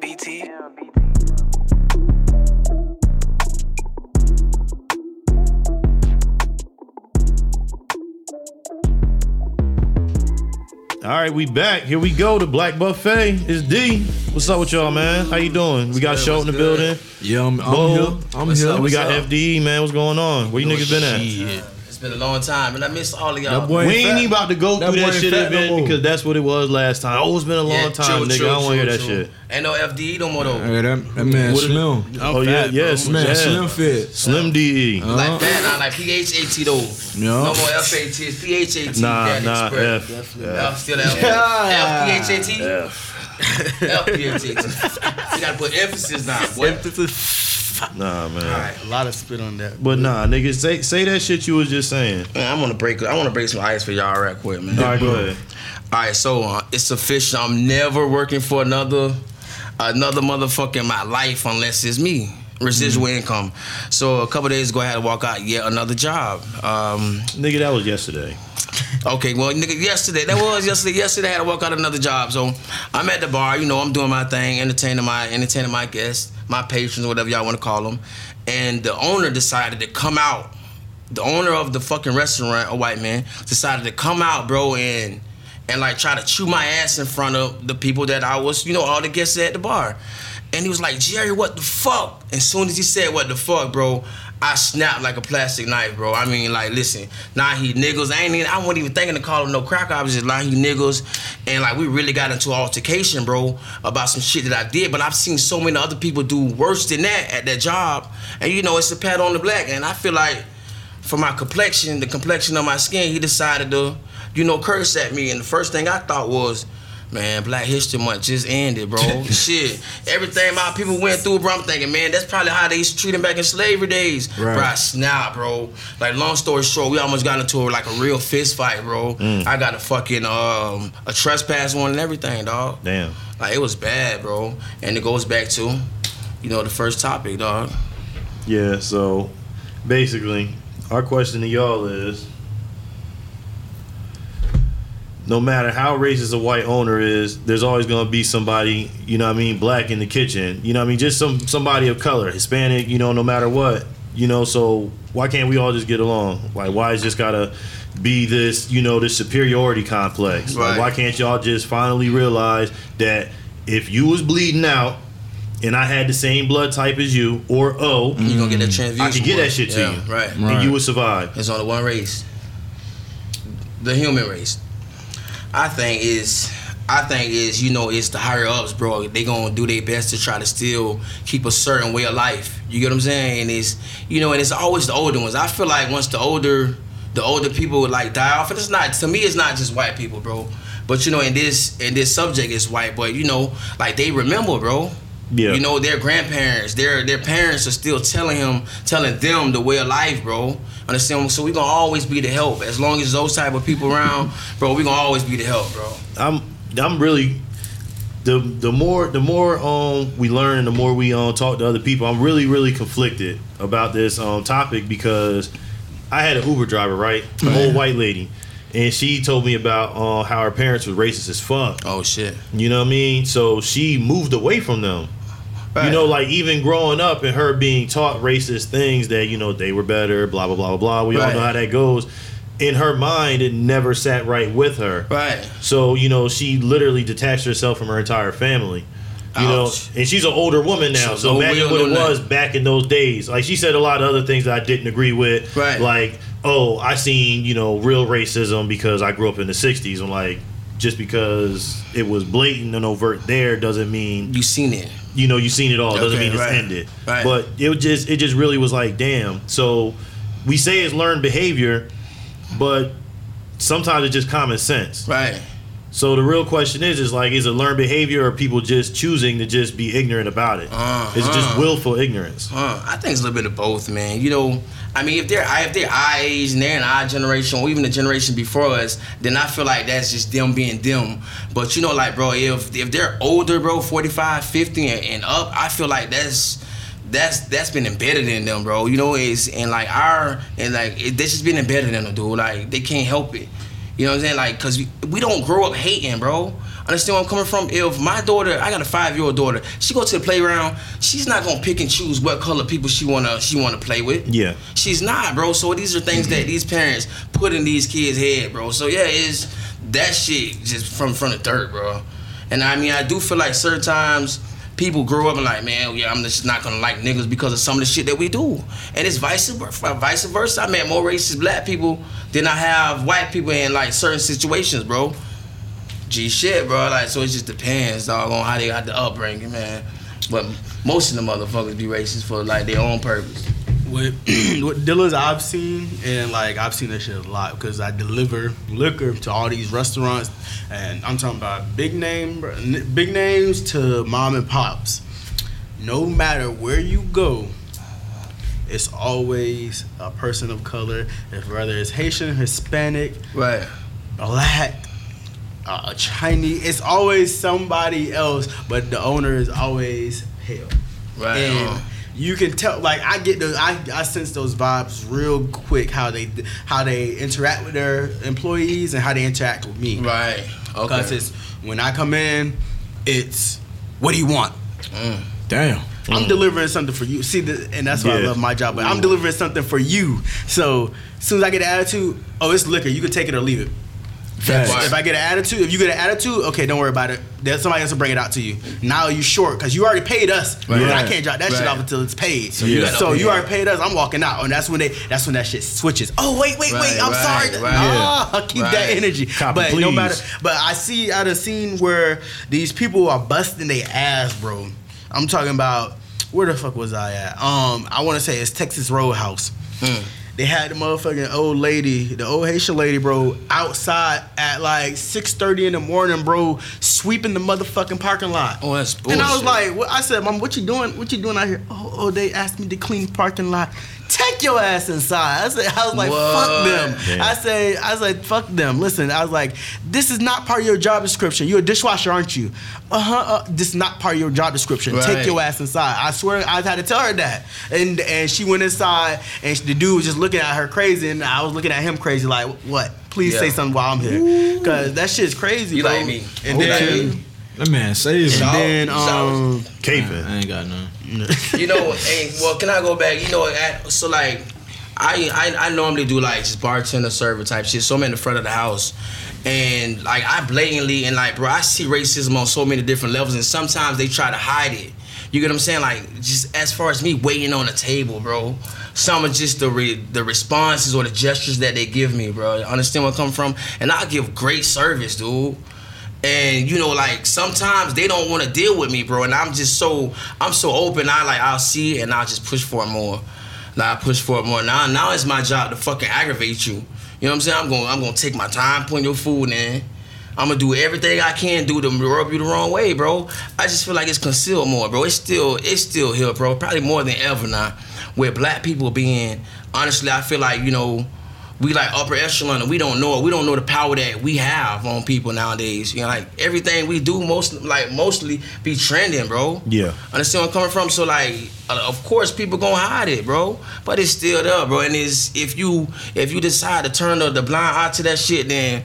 Damn, BT. All right, we back. Here we go. The Black Buffet is D. What's up with y'all, man? How you doing? We got good? Show in the good? building. Yeah, I'm, I'm here. I'm What's here. up? we got up? FDE, man. What's going on? Where you niggas been at? Shit. It's been a long time, and I miss all of y'all. Boy We ain't ain't fat. even about to go That through that shit fat no more. because that's what it was last time. Oh, it's been a long Yeah, time, true, nigga. true, I don't want to hear that true, shit. Ain't no FDE no more though. Hey, that, that man What is- Slim. oh yeah, yes, Man, yeah. Slim fit. Slim DE. Uh-huh. Like that, nah, like PHAT though. Yeah. No more FAT, it's PHAT. Nah, Daddy nah, F. F still F. Yeah. FPHAT? F. FPHAT. You gotta put emphasis now, boy. Nah, man. Alright. A lot of spit on that. But nah, nigga, say say that shit you was just saying. Man, I wanna break I wanna break some ice for y'all right quick, man. All right, go ahead. All right, so uh, it's official. I'm never working for another another motherfucker in my life unless it's me. Residual income. So a couple days ago, I had to walk out yet another job. Um, Nigga, that was yesterday. okay, well, nigga, yesterday that was yesterday. Yesterday, I had to walk out another job. So I'm at the bar. You know, I'm doing my thing, entertaining my entertaining my guests, my patrons, whatever y'all want to call them. And the owner decided to come out. The owner of the fucking restaurant, a white man, decided to come out, bro, and and like try to chew my ass in front of the people that I was, you know, all the guests at the bar. And he was like, Jerry, what the fuck? As soon as he said what the fuck, bro, I snapped like a plastic knife, bro. I mean, like, listen, now he niggles. I ain't even, I wasn't even thinking to call him no cracker. I was just like, he niggles. And like, we really got into altercation, bro, about some shit that I did. But I've seen so many other people do worse than that at their job. And you know, it's a pat on the black. And I feel like for my complexion, the complexion of my skin, he decided to, you know, curse at me. And the first thing I thought was, man, Black History Month just ended, bro. Shit. Everything my people went through, bro, I'm thinking, man, that's probably how they used to treat him back in slavery days. Right. Bro, I snap, bro. Like, long story short, we almost got into a, like a real fist fight, bro. I got a fucking, um, a trespass one and everything, dog. Damn. Like, it was bad, bro. And it goes back to, you know, the first topic, dog. Yeah, so basically, our question to y'all is no matter how racist a white owner is, there's always gonna be somebody, you know what I mean, black in the kitchen. You know what I mean? Just some somebody of color, Hispanic, you know, no matter what. You know, so why can't we all just get along? Like why is just gotta be this, you know, this superiority complex? Like why can't y'all just finally realize that if you was bleeding out and I had the same blood type as you, or O, You gonna get that mm. transfusion. I could get that shit to Yeah, you. Right. and Right. you would survive. There's only one race. The human race. I think is I think is, you know, it's the higher ups, bro. They gonna do their best to try to still keep a certain way of life. You get what I'm saying? And it's you know, and it's always the older ones. I feel like once the older the older people would like die off, and it's not to me it's not just white people, bro. But you know, in this in this subject it's white, but you know, like they remember, bro. Yeah. You know, their grandparents, their their parents are still telling him, telling them the way of life, bro. Understand? So we're gonna always be the help. As long as those type of people around, bro, we're gonna always be the help, bro. I'm I'm really the the more the more um we learn and the more we um talk to other people, I'm really really conflicted about this um topic because I had an Uber driver, right, an old white lady, and she told me about uh, how her parents were racist as fuck. Oh shit. You know what I mean? So she moved away from them. You know, like even growing up and her being taught racist things that, you know, they were better, blah, blah, blah, blah, blah. We all know how that goes. In her mind, it never sat right with her. Right. So, you know, she literally detached herself from her entire family. You Ouch. know, and she's an older woman now. So So, imagine what it was back in those days. Like she said a lot of other things that I didn't agree with. Right. Like, oh, I seen, you know, real racism because I grew up in the sixties. I'm like, just because it was blatant and overt there doesn't mean You seen it. You know you've seen it all. It doesn't Okay, mean it's right. ended. Right. But it just it just really was like, damn. So we say it's learned behavior, but sometimes it's just common sense. Right. So the real question is, is like, is it learned behavior or people just choosing to just be ignorant about it? Uh, It's just uh. willful ignorance. Uh, I think it's a little bit of both, man. You know, I mean, if they're if they're our age and they're in our generation, or even the generation before us, then I feel like that's just them being them. But you know, like, bro, if if they're older, bro, 45, 50 and, and up, I feel like that's that's that's been embedded in them, bro. You know, is and like our and like it, this has been embedded in them, dude. Like they can't help it. You know what I'm saying? Like, cause we, we don't grow up hating, bro. Understand where I'm coming from? If my daughter, I got a five year old daughter, she go to the playground, she's not gonna pick and choose what color people she wanna she wanna play with. Yeah. She's not, bro. So these are things that these parents put in these kids' head, bro. So yeah, it's that shit just from from the dirt, bro. And I mean, I do feel like certain times people grow up and like, man, yeah, I'm just not gonna like niggas because of some of the shit that we do. And it's vice versa. Uh, vice versa. I met more racist black people than I have white people in like certain situations, bro. G shit, bro. Like, so it just depends, dog, on how they got the upbringing, man. But most of the motherfuckers be racist for like their own purpose. With with dealers I've seen, and like I've seen that shit a lot because I deliver liquor to all these restaurants, and I'm talking about big name, big names to mom and pops. No matter where you go, it's always a person of color, if whether it's Haitian, Hispanic, Right. black, uh, Chinese. It's always somebody else, but the owner is always pale Right. and you can tell like i get those I, I sense those vibes real quick how they how they interact with their employees and how they interact with me right. because Okay. it's when i come in it's what do you want Mm. Damn. i'm delivering something for you see the, and that's why i love my job but i'm delivering something for you so as soon as i get an attitude oh it's liquor you can take it or leave it Facts. If I get an attitude, if you get an attitude, okay, don't worry about it. There's somebody else will bring it out to you. Now you short because you already paid us. Right. I can't drop that shit off until it's paid. So, you you, so you already paid us. I'm walking out, and that's when they that's when that shit switches. Oh wait, wait, Right, wait. I'm right, sorry. right. Nah, keep that energy. Copy, but no please. matter. But I see I done seen where these people are busting their ass, bro. I'm talking about where the fuck was I at? Um, I want to say it's Texas Roadhouse. Mm. They had the motherfucking old lady, the old Haitian lady, bro, outside at like 6:30 in the morning, bro, sweeping the motherfucking parking lot. Oh, that's bullshit. And I was like, what? I said, Mom, what you doing? What you doing out here? Oh, oh, they asked me to clean the parking lot. Take your ass inside. I said, I was like, What? fuck them. Damn. I say, I was like, fuck them. Listen, I was like, this is not part of your job description. You're a dishwasher, aren't you? Uh-huh. Uh, this is not part of your job description. Right. Take your ass inside. I swear, I had to tell her that. And and she went inside, and the dude was just looking at her crazy, and I was looking at him crazy, like, what? Please Yeah. say something while I'm here, cause that shit's crazy. You bro. like me. And You like then, me. That man says Shout- and then Shout- um. Caping. I ain't got none. You know, hey, well, can I go back? You know, at, so like, I, I I normally do like just bartender server type shit. So I'm in the front of the house, and like I blatantly and like, bro, I see racism on so many different levels, and sometimes they try to hide it. You get what I'm saying? Like, just as far as me waiting on the table, bro. Some of just the re, the responses or the gestures that they give me, bro. Understand where I come from? And I give great service, dude. And you know, like sometimes they don't want to deal with me, bro. And I'm just so I'm so open. I like I'll see it and I'll just push for it more. Like I push for it more. Now now it's my job to fucking aggravate you. You know what I'm saying? I'm going I'm gonna take my time putting your food in. I'm gonna do everything I can do to rub you the wrong way, bro. I just feel like it's concealed more, bro. It's still it's still here, bro. Probably more than ever now. Where black people being honestly, I feel like, you know, we like upper echelon and we don't know it. We don't know the power that we have on people nowadays. You know, like everything we do most like mostly be trending, bro. Yeah. Understand where I'm coming from? So like uh, of course people gonna hide it, bro. But it's still there, bro. And it's if you if you decide to turn the, the blind eye to that shit, then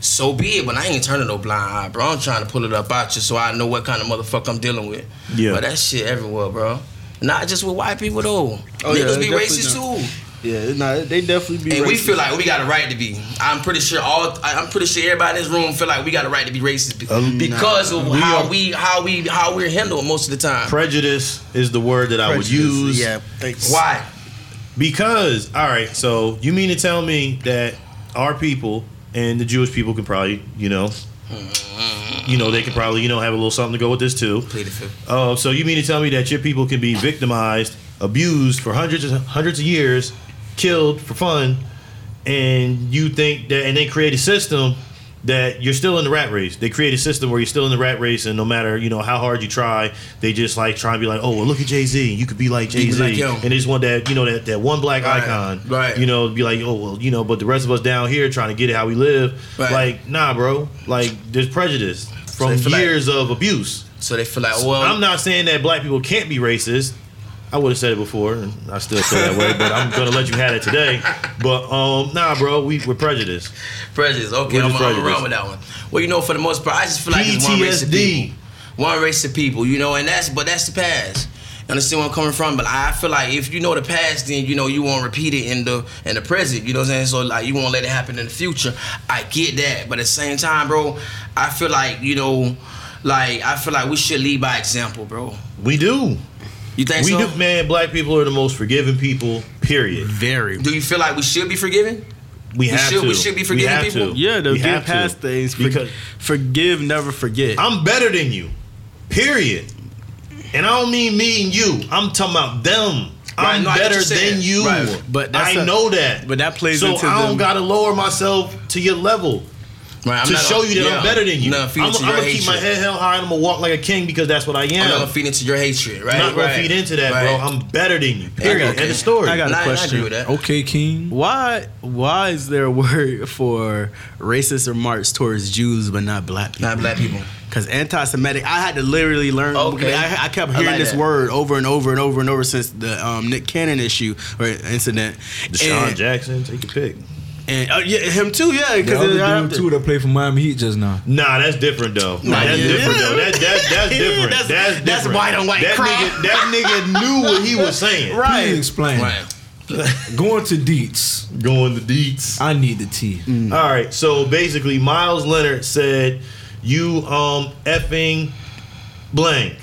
so be it. But I ain't turning no blind eye, bro. I'm trying to pull it up out you so I know what kind of motherfucker I'm dealing with. Yeah. But that shit everywhere, bro. Not just with white people though. Oh, yeah, Niggas be racist not. too. Yeah, no, they definitely be. And we feel like we got a right to be. I'm pretty sure all. I'm pretty sure everybody in this room feel like we got a right to be racist be- Um, because of We how are- we how we how we're handled most of the time. Prejudice is the word that I would use. Yeah, thanks. Why? Because, all right, so you mean to tell me that our people and the Jewish people can probably, you know, you know, they can probably, you know, have a little something to go with this too. Plead the. Oh, so you mean to tell me that your people can be victimized, abused for hundreds of hundreds of years, killed for fun, and you think that, and they create a system that you're still in the rat race. They create a system where you're still in the rat race, and no matter you know how hard you try, they just like try and be like, oh, well, look at Jay Z, you could be like Jay Z, like and they just want that you know that, that one black Right, icon, right. You know, be like, oh well, you know, but the rest of us down here trying to get it how we live, Right. like nah, bro, like there's prejudice from they feel like- years of abuse. So they feel like, well, I'm not saying that black people can't be racist. I would have said it before, and I still feel that way, but I'm gonna let you have it today. But um, nah, bro, we we're prejudiced. Prejudice. Okay, What I'm, is I'm around with that one. Well, you know, for the most part, I just feel like it's one race of PTSD. people. One race of people, you know, and that's but that's the past. You understand where I'm coming from? But I feel like if you know the past, then you know you won't repeat it in the in the present. You know what I'm saying? So like you won't let it happen in the future. I get that, but at the same time, bro, I feel like you know, like I feel like we should lead by example, bro. We do. You think We so? do, man. Black people are the most forgiving people. Period. Very. Do you feel like we should be forgiving? We We have should- to. we should be forgiving have people? to. Yeah, to We get have to. past things. For, because forgive, never forget. I'm better than you. Period. And I don't mean me and you. I'm talking about them. Right, I'm no, better what you're saying. than you. Right. But that's I a- know that. but that plays so into I don't the- gotta lower myself to your level Right, to show you that yeah, I'm better than you. Not I'm, I'm gonna keep my head held high and I'm gonna walk like a king because that's what I am. I'm not gonna feed into your hatred, right? I'm not gonna right, feed into that, right. bro. I'm better than you. Period. okay. End of story. I got And a I- I agree question. with that. Okay, King. Why why is there a word for racist remarks towards Jews but not black people? Not black people. Because anti-Semitic, I had to literally learn. Okay. I, I kept I hearing like this that. word over and over and over and over since the um, Nick Cannon issue or incident. DeSean and, Jackson, take your pick. And uh, yeah, him too. Yeah, The because other dude too that played for Miami Heat just now. Nah, that's different though. Nah, that's yeah. different though. That, that, that's different. That's- That's, that's different. white on white that crime. Nigga, that nigga knew what he was saying. Please right. explain. Right. Going to Deets. Going the deets. I need the tea. All right. So basically, Meyers Leonard said, "You um effing blank."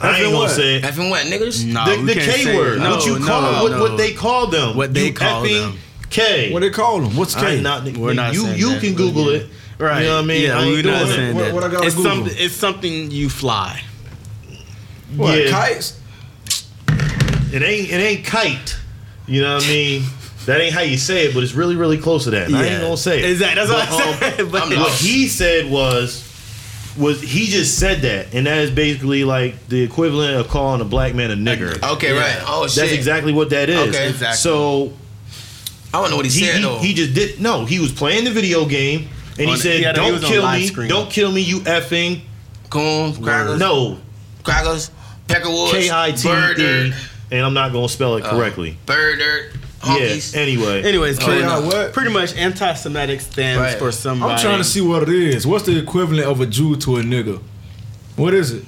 I Effing ain't gonna what? say it. Effing what, niggas? No, the we the can't K say word. it. No, what you no, call no, what, no. what they call them. What they you call effing them. K. What they call them? What's I K? ain't not, We're not you saying you that. can Google it. Right. You know what I mean? Yeah, I ain't we're not doing it. saying What- that. what I gotta it's Google? something. It's something you fly. What? Yeah. Kites? It ain't it ain't kite. You know what I mean? That ain't how you say it, but it's really really close to that. And I ain't gonna say it. Exactly. That's what But, I um, said. But what he said was was he just said that, and that is basically like the equivalent of calling a black man a nigger. Okay, Yeah. right. Oh shit. That's exactly what that is. Okay. Exactly. So I don't know what he, he, said he, though. he just did no. He was playing the video game, and he On- said, he had a- he "Don't was kill me, screen. don't kill me, you effing Coons, crackers, no crackers, peckerwoods, K I T bird E." And I'm not gonna spell it uh, correctly. bird dirt, honkies. Yeah. Anyway, Anyways, Oh, pretty, yeah, what? pretty much anti-Semitic stands Right. for somebody. I'm trying to see what it is. What's the equivalent of a Jew to a nigga? What is it?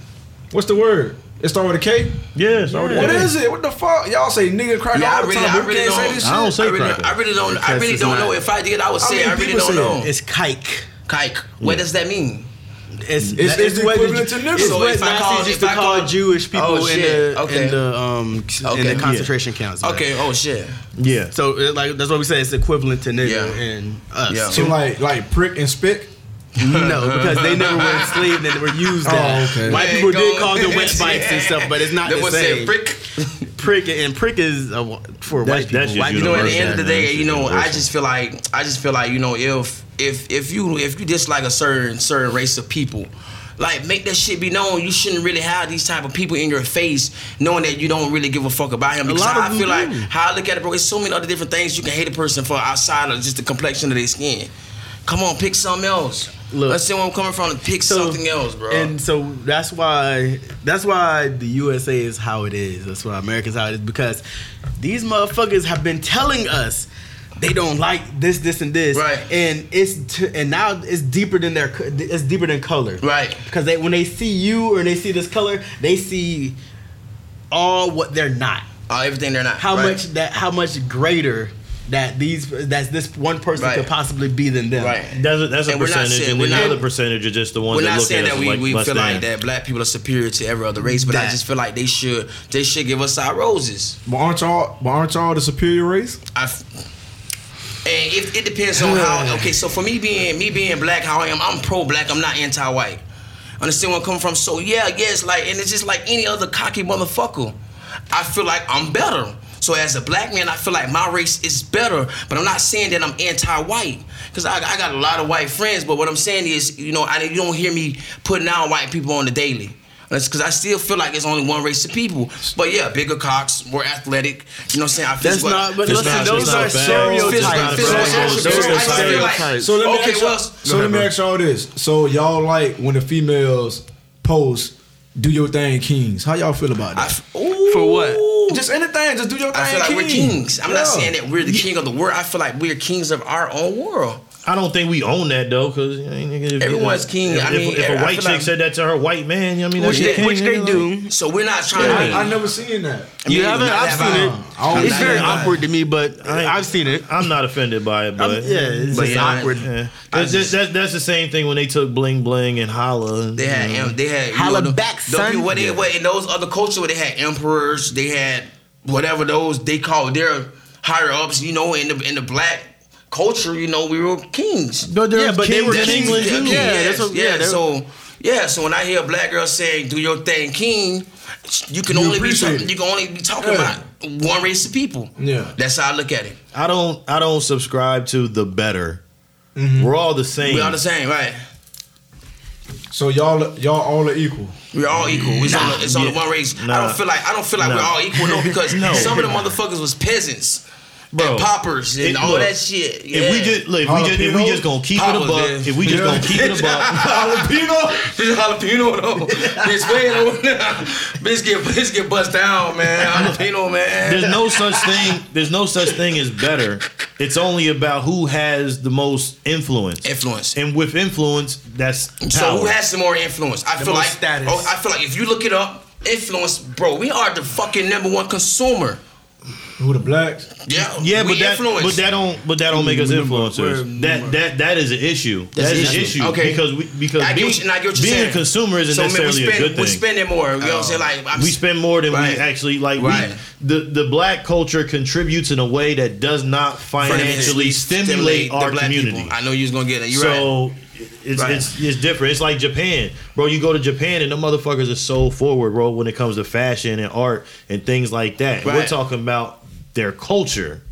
What's the word? It start with a K? yeah, it's already What there. is it? What the fuck? Y'all say nigga crack Yeah, I all the really, time. I really can't say don't. this I don't say I really, cracker. I really don't. I really don't not- know. If I did, I would How say. many I really don't say know. It's kike. Kike. What does that mean? It's, It's- that- it's the equivalent to nigga. It's So what if I call- used if to I call call- Jewish people Oh, in shit. the Okay. in the um Okay. in the Yeah. concentration camps. right? Okay. Oh shit. Yeah. So it, like that's what we say. It's equivalent to nigga Yeah. and us. Yeah. So like like prick and spick? No, because they never were enslaved and they were used. Oh, okay. White people did call them wet spikes and stuff, but it's not That the was same. said brick. prick and prick is uh, for That's- white people. that's just You know, at the end of the day, you know, I just feel like I just feel like you know if if if you if you dislike a certain certain race of people. Like make that shit be known. You shouldn't really have these type of people in your face, knowing that you don't really give a fuck about him. Because lot of I them feel like do. how I look at it, bro. it's so many other different things you can hate a person for outside of just the complexion of their skin. Come on, pick something else. Look. Let's see where I'm coming from. And pick So- something else, bro. And so that's why that's why the USA is how it is. That's why America's how it is because these motherfuckers have been telling us they don't like this, this, and this, Right. And it's t- and now it's deeper than their it's deeper than color, Right. Because they when they see you or they see this color, they see all what they're not. uh, everything they're not. How right. much that how much greater that these that this one person Right. could possibly be than them. Right. That's a, that's a And we're not percentage, saying- and we're then the not- other percentage are just the ones We're that not look saying at that us we, like we feel than. like that black people are superior to every other race, but I just feel like they should they should give us our roses. But aren't y'all but aren't y'all the superior race? I f- and it, it depends on how. Okay, so for me being me being black, how I am, I'm pro black. I'm not anti white. Understand where I'm coming from? So yeah, yes, like, and it's just like any other cocky motherfucker. I feel like I'm better. So as a black man, I feel like my race is better, but I'm not saying that I'm anti-white because I, I got a lot of white friends. But what I'm saying is, you know, I, you don't hear me putting out white people on the daily. That's because I still feel like it's only one race of people. But yeah, bigger cocks, more athletic. You know what I'm saying? I feel That's not. But It's listen, those it's are not bad. stereotypes. Physical- physical bro. attributes. Those are just feel like- stereotypes. So let me Okay, ask y'all, go so let me ask y'all this. So y'all like when the females post do your thing kings. How y'all feel about I that? f- ooh. For what? Cool. Just anything. Just do your thing. I feel like we're kings. I'm Yeah. not saying that we're the king of the world. I feel like we're kings of our own world. I don't think we own that though, because Everyone's king. If, I mean, if, if I a white chick like- said that to her white man, you know what I mean, Which they, your which king, they nigga. do. So we're not trying I, to. I never seen that. You mean, haven't? I've seen it. violent. I It's very say that. awkward to me, but I, I've seen it. I'm not offended by it, I'm- but yeah, it's But just yeah, awkward. Yeah. I That's, just- that's, that's the same thing when they took bling bling and holla. They had, you know. em- they had, you Holla know, back, the son. people- What they, Yeah. what in those other cultures where they had emperors, they had whatever those they call their higher ups. You know, in the in the black culture, you know, we were kings. But Yeah, was but they were in kings. England too. Yeah, yeah, that's what- yeah. yeah, so yeah, so when I hear a black girl saying "Do your thing, king," you can You only be appreciate talking, you can only be talking Yeah. about one race of people. Yeah. that's how I look at it. I don't I don't subscribe to the better. Mm-hmm. We're all the same. We all the same, right? So y'all, y'all all are equal. We're all equal. It's, Nah. only, it's only Yeah. one race. I don't feel like I don't feel like we're all equal. No, because No. some of the motherfuckers was peasants. Bro, and poppers and it- all look, that shit. Yeah. If we just look, if we just, if we just gonna keep it a buck, man. if we just Yeah. gonna keep it a buck, jalapeno, this jalapeno though. Bitch, way over. Bitch get bitch get bust down, man. Jalapeno, man. there's no such thing. There's no such thing as better. It's only about who has the most influence. influence. And with influence, that's power. So who has some more influence? I feel like status. Oh, I feel like if you look it up, influence, bro. We are the fucking number one consumer. Who the blacks? Yeah, Yeah, we but that, influence. but that don't, but that don't make us influencers. That that that is an issue. That's That's an an issue. issue. Okay. Because we because I being, what you- get what being saying. a consumer isn't So, necessarily we spend, a good thing. We're thing. spending more. You know what I'm saying? Like I'm, we spend more than Right. we actually like. Right. We, the the black culture contributes in a way that does not financially stimulate the our black community. people. I know you was gonna get it. You're right. So it's, Right. it's it's different. It's like Japan, bro. You go to Japan and the motherfuckers are so forward, bro, when it comes to fashion and art and things like that. We're talking about their culture.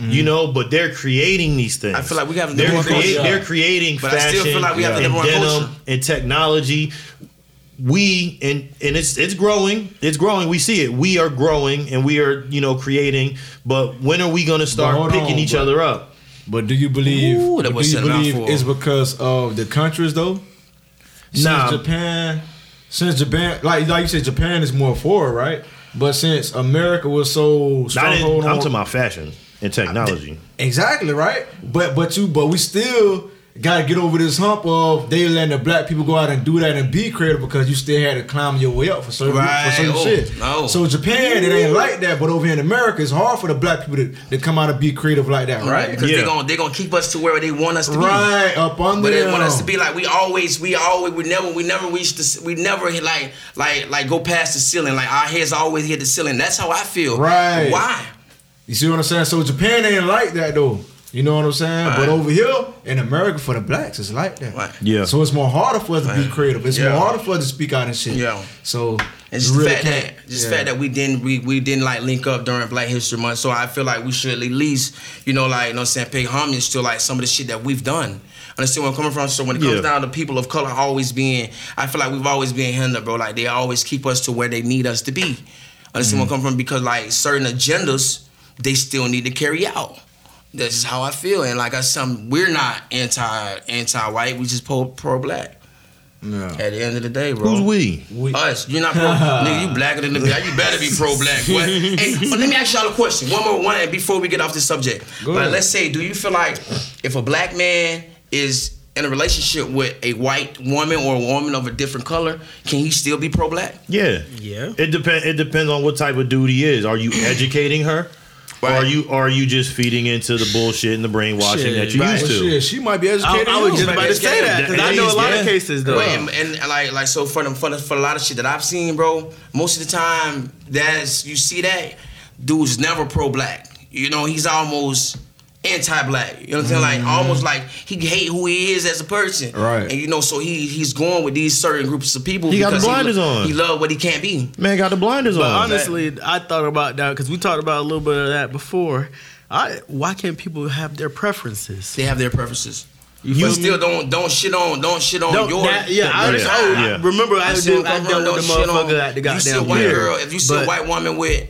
You know, but they're creating these things. I feel like we have a they're, number one create- culture. they're creating But I fashion still feel like we have a and number denim culture. and technology. We and and it's it's growing. It's growing. We see it. We are growing and we are you know creating. But when are we going to start picking on, each but- other up? But do you believe? Ooh, do you believe it's because of the countries though? Since Nah. Japan, since Japan, like like you said, Japan is more forward, right? But since America was so stronghold I'm on talking about fashion and technology. exactly right. But but you but we still gotta get over this hump of they letting the black people go out and do that and be creative because you still had to climb your way up for certain Right. for certain Oh, shit. no. So Japan, it ain't like that. But over here in America, it's hard for the black people to, to come out and be creative like that, right? right? Because Yeah. they're gonna they're gonna keep us to where they want us to be. Right, up under But they want us to be like we always, we always, we never, we never reach the, we never hit like, like, like go past the ceiling. Like our heads always hit the ceiling. That's how I feel. Right. Why? You see what I'm saying? So Japan ain't like that though. You know what I'm saying? Right. But over here in America, for the blacks, it's like that. Right. Yeah. So it's more harder for us to be creative. It's Yeah. more harder for us to speak out and shit. Yeah. So It's just really the fact that just yeah. the fact that we didn't we, we didn't like link up during Black History Month. So I feel like we should at least, you know, like you know what I'm saying, pay homage to like some of the shit that we've done. Understand where I'm coming from? So when it comes Yeah. down to people of color always being I feel like we've always been hindered, bro. Like they always keep us to where they need us to be. Understand where Mm-hmm. I'm coming from? Because like certain agendas they still need to carry out. That's is how I feel. And like I some we're not anti anti white, we just pro pro black. Yeah. At the end of the day, bro. Who's we? We- Us, you're not pro. nigga, you blacker than the black. You better be pro black, boy. hey, but let me ask y'all a question. One more one and before we get off this subject. Go but ahead. let's say, do you feel like if a black man is in a relationship with a white woman or a woman of a different color, can he still be pro black? Yeah. Yeah. It depends. It depends on what type of dude he is. Are you educating her? Or are you or are you just feeding into the bullshit and the brainwashing Shit. that you Right. used Well, to? shit, she might be I, educated. I was just about to say that because I know a lot of cases though. Right, and, and like like so for the, for the for a lot of shit that I've seen, bro. Most of the time, that's you see that dude's never pro black. You know, he's almost anti-black. You know what I'm saying? Like almost mm. like he hate who he is as a person. Right. And you know, so he he's going with these certain groups of people. He got the because blinders lo- on. He love what he can't be. Man got the blinders But on. honestly, I thought about that because we talked about a little bit of that before. I why can't people have their preferences? They have their preferences. You but still don't don't shit on don't shit on Don't- your that- yeah, I, Yeah. oh, I Yeah. remember I, see did, I I'm dealt coming with the from, don't shit on- motherfucker at the If you see a goddamn white pier. girl, if you see a white woman with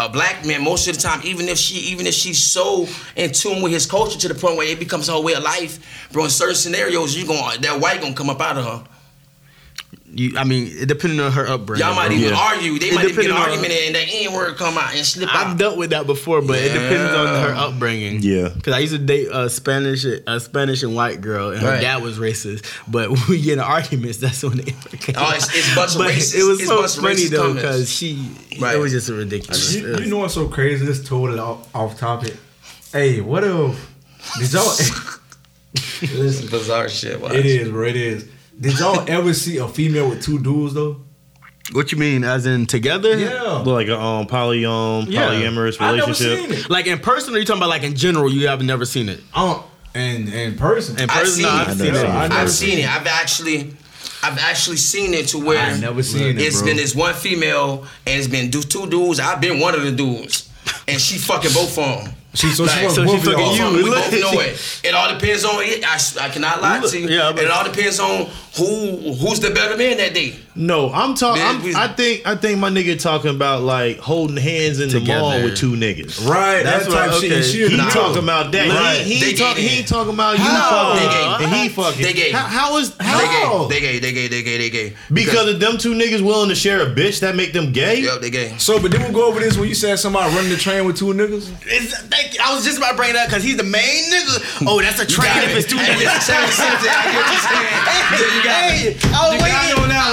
a black man, most of the time, even if she even if she's so in tune with his culture to the point where it becomes her way of life, bro, in certain scenarios, you going that white gonna come up out of her. You, I mean, it depending on her upbringing. Y'all might bro. even Yeah. argue. They It might even get an depending on- argument and the N word come out and slip I've out. dealt with that before, but it depends on her upbringing. Yeah. because I used to date a Spanish, a Spanish and white girl, and her dad was racist. But when we get in arguments, that's when they. Oh, it's- it's bunch of But racist- It was it's so bunch funny though because she, Right. it was just ridiculous. You, you know what's so crazy? This totally off, off topic. Hey, what if did y'all? listen, Bizarre shit. Watch. it is, bro. It is. Did y'all ever see a female with two dudes though? What you mean, as in together? Yeah. Like a um, poly um, Yeah. polyamorous I never relationship. seen it. Like in person, or you talking about like in general? You have never seen it. Um, and in person. In I've person, seen no, it. I've I've seen it. seen it. I never I've seen it. I've actually, I've actually seen it to where I've never seen it, It's bro. been this one female and it's been two dudes. I've been one of the dudes, and she fucking both of them. She so she Like, was so she of y'all. fucking Both of you. 'em, we both know it. It all depends on it. I, I cannot lie to you. Yeah, but- it all depends on who who's the better man that day. No, I'm talking. I think I think my nigga talking about like holding hands in the mall with two niggas. Right, That's that type what- shit. Okay. He a girl. talking about that. Right. He, he, They ain't talking, he talking about you How? fucking and he fucking. They gay. How, how is They how? gay. They gay. They gay. They gay. They gay. Because of them two niggas willing to share a bitch that make them gay. Yep, they gay. So, but then we'll go over this when you said somebody running the train with two niggas. It's, thank you. I was just about to bring it up because he's the main nigga. Oh, that's a train if it's two Hey, niggas. Yeah, you got Hey, oh, it. I was You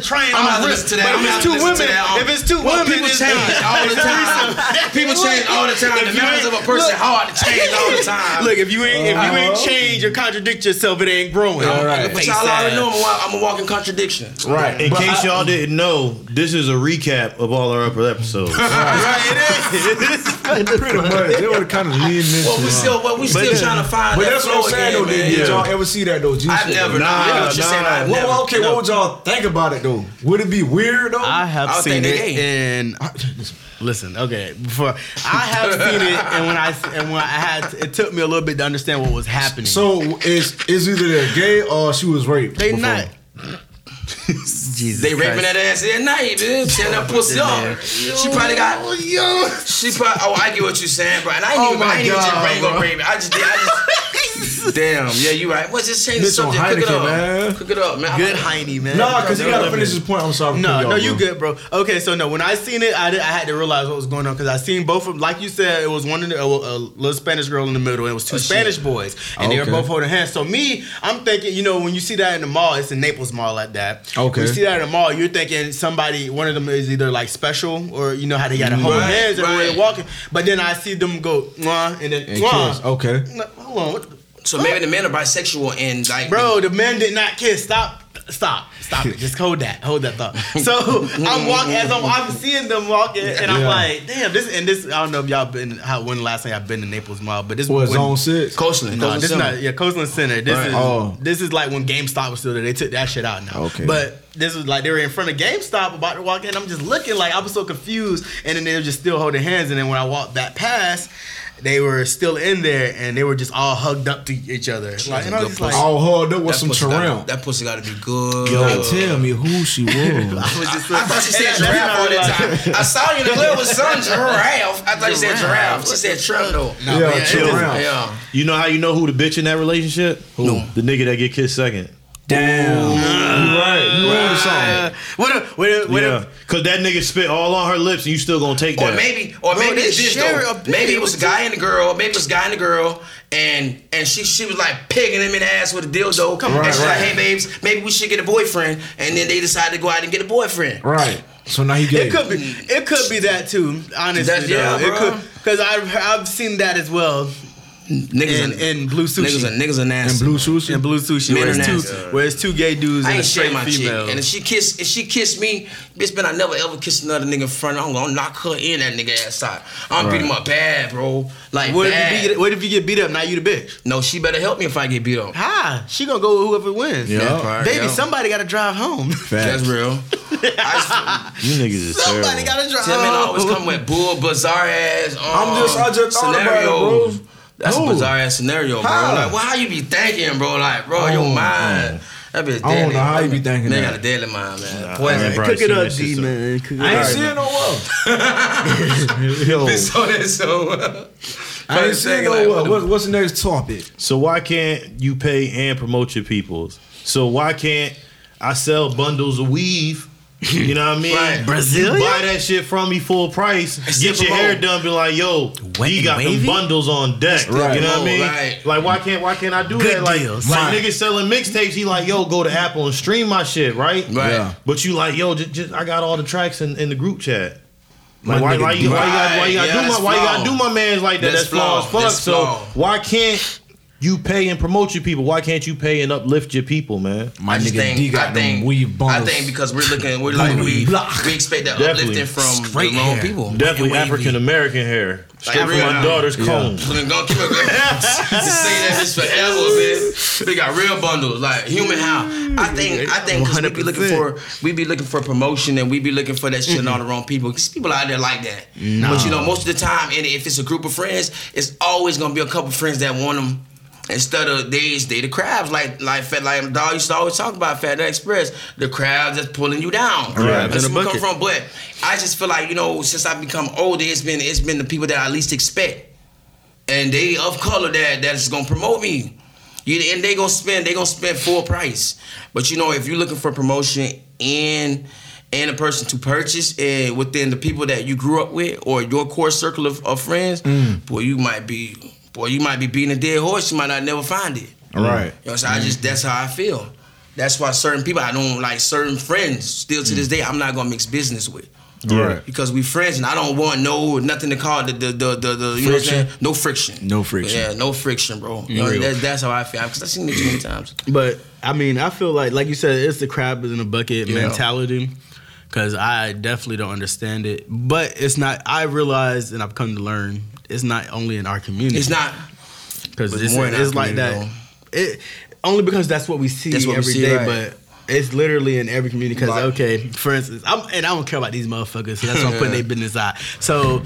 Yeah, that's. I'm on gonna listen to that. But I'm if gonna it's two listen women, to that. If it's two well, women, people change all the time. People change all the time. The you members of a person hard to change all the time. Look, if you ain't if you ain't Uh-huh. change or contradict yourself, it ain't growing. All right. But y'all already know I'm a, walk- I'm a walking contradiction. Right. In case y'all didn't know, this is a recap of all our upper episodes. Right, it is. Pretty much. They were kind of leaning into Well, we still, well, we still But- trying to find But that's what I'm saying though. Did, man. did Yeah. y'all ever see that though? G I've never. Nah, Nah, what you're saying. nah. Well, never. well, okay, No. what would y'all think about it though? Would it be weird though? I have I seen it, and listen, okay. Before I have seen it, and when I and when I had, it took me a little bit to understand what was happening. so is is either they're gay or she was raped? they before? not. Jesus They raping that ass at night, bitch. Tearing that pussy up. She probably got. Yo, She probably. Oh, I get what you're saying, bro. And I ain't Oh even. my I ain't even just oh God, bro. rape. I just. I just. Damn. Yeah, you right. What's this change the This on subject? Cook it Heineken, up. man. Cook it up, man. good Heine, man. Nah, because he Don't gotta finish me- his point. I'm sorry. No, no, y'all, bro. good, bro. Okay, so no, when I seen it, I, did, I had to realize what was going on because I seen both of them. Like you said, it was one in the, uh, a, a little Spanish girl in the middle, and it was two Oh, shit. Spanish boys, and they were both holding hands. So me, I'm thinking, you know, when you see that in the mall, it's in Naples Mall like that. Okay. When you see that in the mall, you're thinking somebody, one of them is either like special or you know how they got to hold Right, hands and right. they're walking. But then I see them go Mwah, and then And Okay. No, Hold on, what the- So maybe the men are bisexual and like. Bro, the men did not kiss. Stop. Stop. Stop it. Just hold that. Hold that thought. So I'm walking as I'm, I'm seeing them walking, and I'm Yeah. like, damn, this and this. I don't know if y'all been how when the last time y'all been to Naples Mall, but this was. What when, zone six? Coastland. No, Coastland this is Center. not. Yeah, Coastland Center. This Right. is Oh. this is like when GameStop was still there. They took that shit out now. Okay. But this was like they were in front of GameStop about to walk in. I'm just looking like I was so confused, and then they were just still holding hands. And then when I walked that past. They were still in there, and they were just all hugged up to each other. Like, and I was just like, All hugged up with That some pussy gotta- Terrell. That pussy got to be good. Yo, tell me who she was. I was just I thought she said And giraffe all the time. I saw you in the club with son giraffe. I thought you said giraffe. She said trim though. No, Yeah, but it chill just- around. Yeah. You know how you know who the bitch in that relationship? Who? The nigga that get kissed second. Damn. You right. You on to something. What if, what if, what Yeah, if, cause that nigga spit all on her lips, and you still gonna take Or that. maybe, or Bro, maybe it's this though. Maybe it was a guy and a girl. Maybe it was a guy and a girl, and and she she was like pegging him in the ass with a dildo. Come and she's Right, like, "Hey babes, maybe we should get a boyfriend." And then they decided to go out and get a boyfriend. Right. So now he gay. it could be it could be that too. Honestly, That- yeah, though. it bro. could because I've I've seen that as well Niggas in, are, in blue sushi. niggas are niggas are And blue sushi. in blue sushi, Men where are it's two, where it's two gay dudes I and a ain't share straight my female. chick, and if she kiss, if she kiss me, bitch, man, I never ever kiss another nigga in front. Of. I'm gonna knock her in that nigga ass out. I'm beat him up bad, bro. Like what if you beat, what if you get beat up? Now you the bitch. no, she better help me if I get beat up. Hi, she gonna go with whoever wins. Yeah. That baby, yeah. somebody got to drive home. That's real. I, you niggas is somebody terrible. got to drive Tim man home. always come with bull bizarre ass. Um, I'm just- I just thought about it, scenarios. bro. That's Who? a bizarre ass scenario, bro. How? Like, well, how you be thinking, bro? Like, bro, your Oh, mind. Oh. That bitch I don't deadly. know how you be thinking They that. got a deadly mind, man. Nah, Poison. I ain't probably Cook it up, that D shit, so- man. Cook it I ain't up. seeing no well. Yo. so that so. Uh, I ain't seeing no. like, what, what what, what's the next topic? So why can't you pay and promote your peoples? So why can't I sell bundles of weave? You know what I mean? Right. Brazilian? You buy that shit from me full price. still Get your hair done. Be like, yo, Wet he and got them bundles on deck. Right. You know what I mean? Right. Like, why can't why can't I do Good that? Like, deals. like Right. niggas selling mixtapes. He like, yo, go to Apple and stream my shit, right? Right. Yeah. But you like, yo, just, just I got all the tracks in, in the group chat. Like, why, nigga why, you, why you got why you Right. got Yeah, do that's my why you got flawed. do my man's like that? That's That's, flawed as fuck. That's so flawed. why can't you pay and promote your people? Why can't you pay and uplift your people, man? My I nigga think, D got I think, them weave I think because we're looking, we're like we, block. we expect that Definitely. uplifting from Straight the wrong hair. people. Definitely. African American hair. Straight from real my now. daughter's Yeah. comb. We're gonna keep it say that bitch forever, man. We got real bundles, like human how. I think, I think, because we be looking for, we be looking for promotion and we be looking for that shit and all the wrong people. Because people out there like that. But you know, most of the time, and if it's a group of friends, it's always gonna be a couple friends that want them. Instead of they they the crabs like like fat like dog used to always talk about Fat Express the crabs that's pulling you down. That's where come from. But I just feel like you know since I've become older, it's been it's been the people that I least expect and they of color that that's gonna promote me. You, and they gonna spend they gonna spend full price. But you know, if you're looking for promotion and and a person to purchase and within the people that you grew up with or your core circle of, of friends, boy, you might be boy, you might be beating a dead horse. You might not never find it. All right. You know what I'm saying? I just that's how I feel. That's why certain people I don't like certain friends still to this mm. day I'm not gonna mix business with. Right. Because we friends and I don't want no nothing to call the the the, the, the you know what I'm saying? No friction. No friction. Yeah, no friction, bro. You know, Real. that, that's how I feel. Because I've seen it too many times. But I mean, I feel like, like you said, it's the crab is in a bucket Yeah. mentality. Because I definitely don't understand it. But it's not. I realize, and I've come to learn, it's not only in our community. It's not because But it's, more in our it's like community, that. It only because that's what we see That's what we see, day, right. But it's literally in every community. Because Right. okay, for instance, I'm and I don't care about these motherfuckers, so that's why I'm putting their business out. So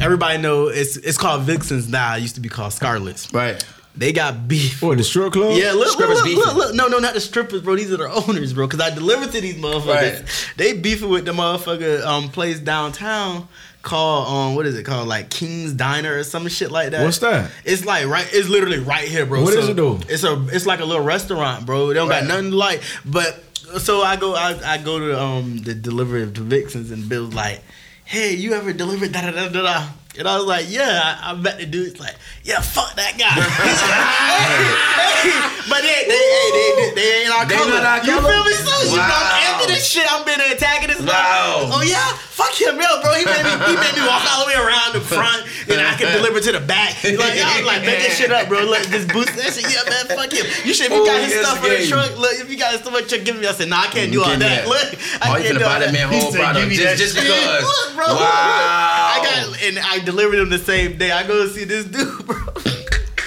everybody know it's it's called Vixens now. It used to be called Scarlets. right. They got beef. Or the strip club? Yeah, look, look, Strippers look, beefing. look, look. No, no, not the strippers, bro. These are the owners, bro. Because I delivered to these motherfuckers. Right. They beefing with the motherfucker um place downtown called um what is it called like King's Diner or some shit like that. What's that? It's like right. It's literally right here, bro. What is is it though? It's a. It's like a little restaurant, bro. They don't Right. got nothing like. But so I go. I, I go to um the delivery of the Vixens and Bill's like, hey, you ever delivered da da da da da. And I was like, yeah, I, I met the dude. It's like, yeah, fuck that guy. Hey, hey. But they, they, hey, they, they, ain't our They color. our you color? feel me? So you know, I'm Wow. after this shit. I'm been attacking this. Wow. Oh yeah, fuck him, yo, bro. He made me, he made me walk all the way around the front, and I could deliver to the back. Like I was like, make this shit up, bro. Look, just boost that shit. Yeah, man, fuck him. You should. If you got his Oh, stuff in the yes, truck, look. If you got his stuff in the truck, give me. I said, nah, I can't mm, do all that. that. Look, oh, I Oh, can't do all that man whole product "Give me just, just shit." because. Look, bro. Wow. I got and I delivered them the same day. I go see this dude, bro.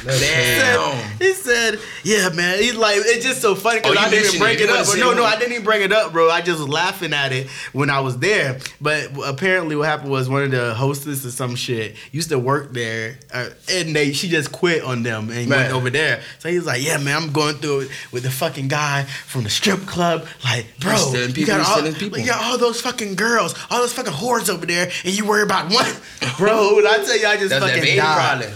Damn. He said, "Yeah, man." He's like, it's just so funny because Oh, I didn't even bring it. it, up. no, no, I didn't even bring it up, bro. I just was laughing at it when I was there. But apparently, what happened was one of the hostess or some shit used to work there, uh, and they she just quit on them and Right. went over there. So he was like, "Yeah, man, I'm going through it with the fucking guy from the strip club. Like, bro, stealing you people, got all, people. you got all those fucking girls, all those fucking whores over there, and you worry about one, bro. When I tell you, I just That's fucking died. problem.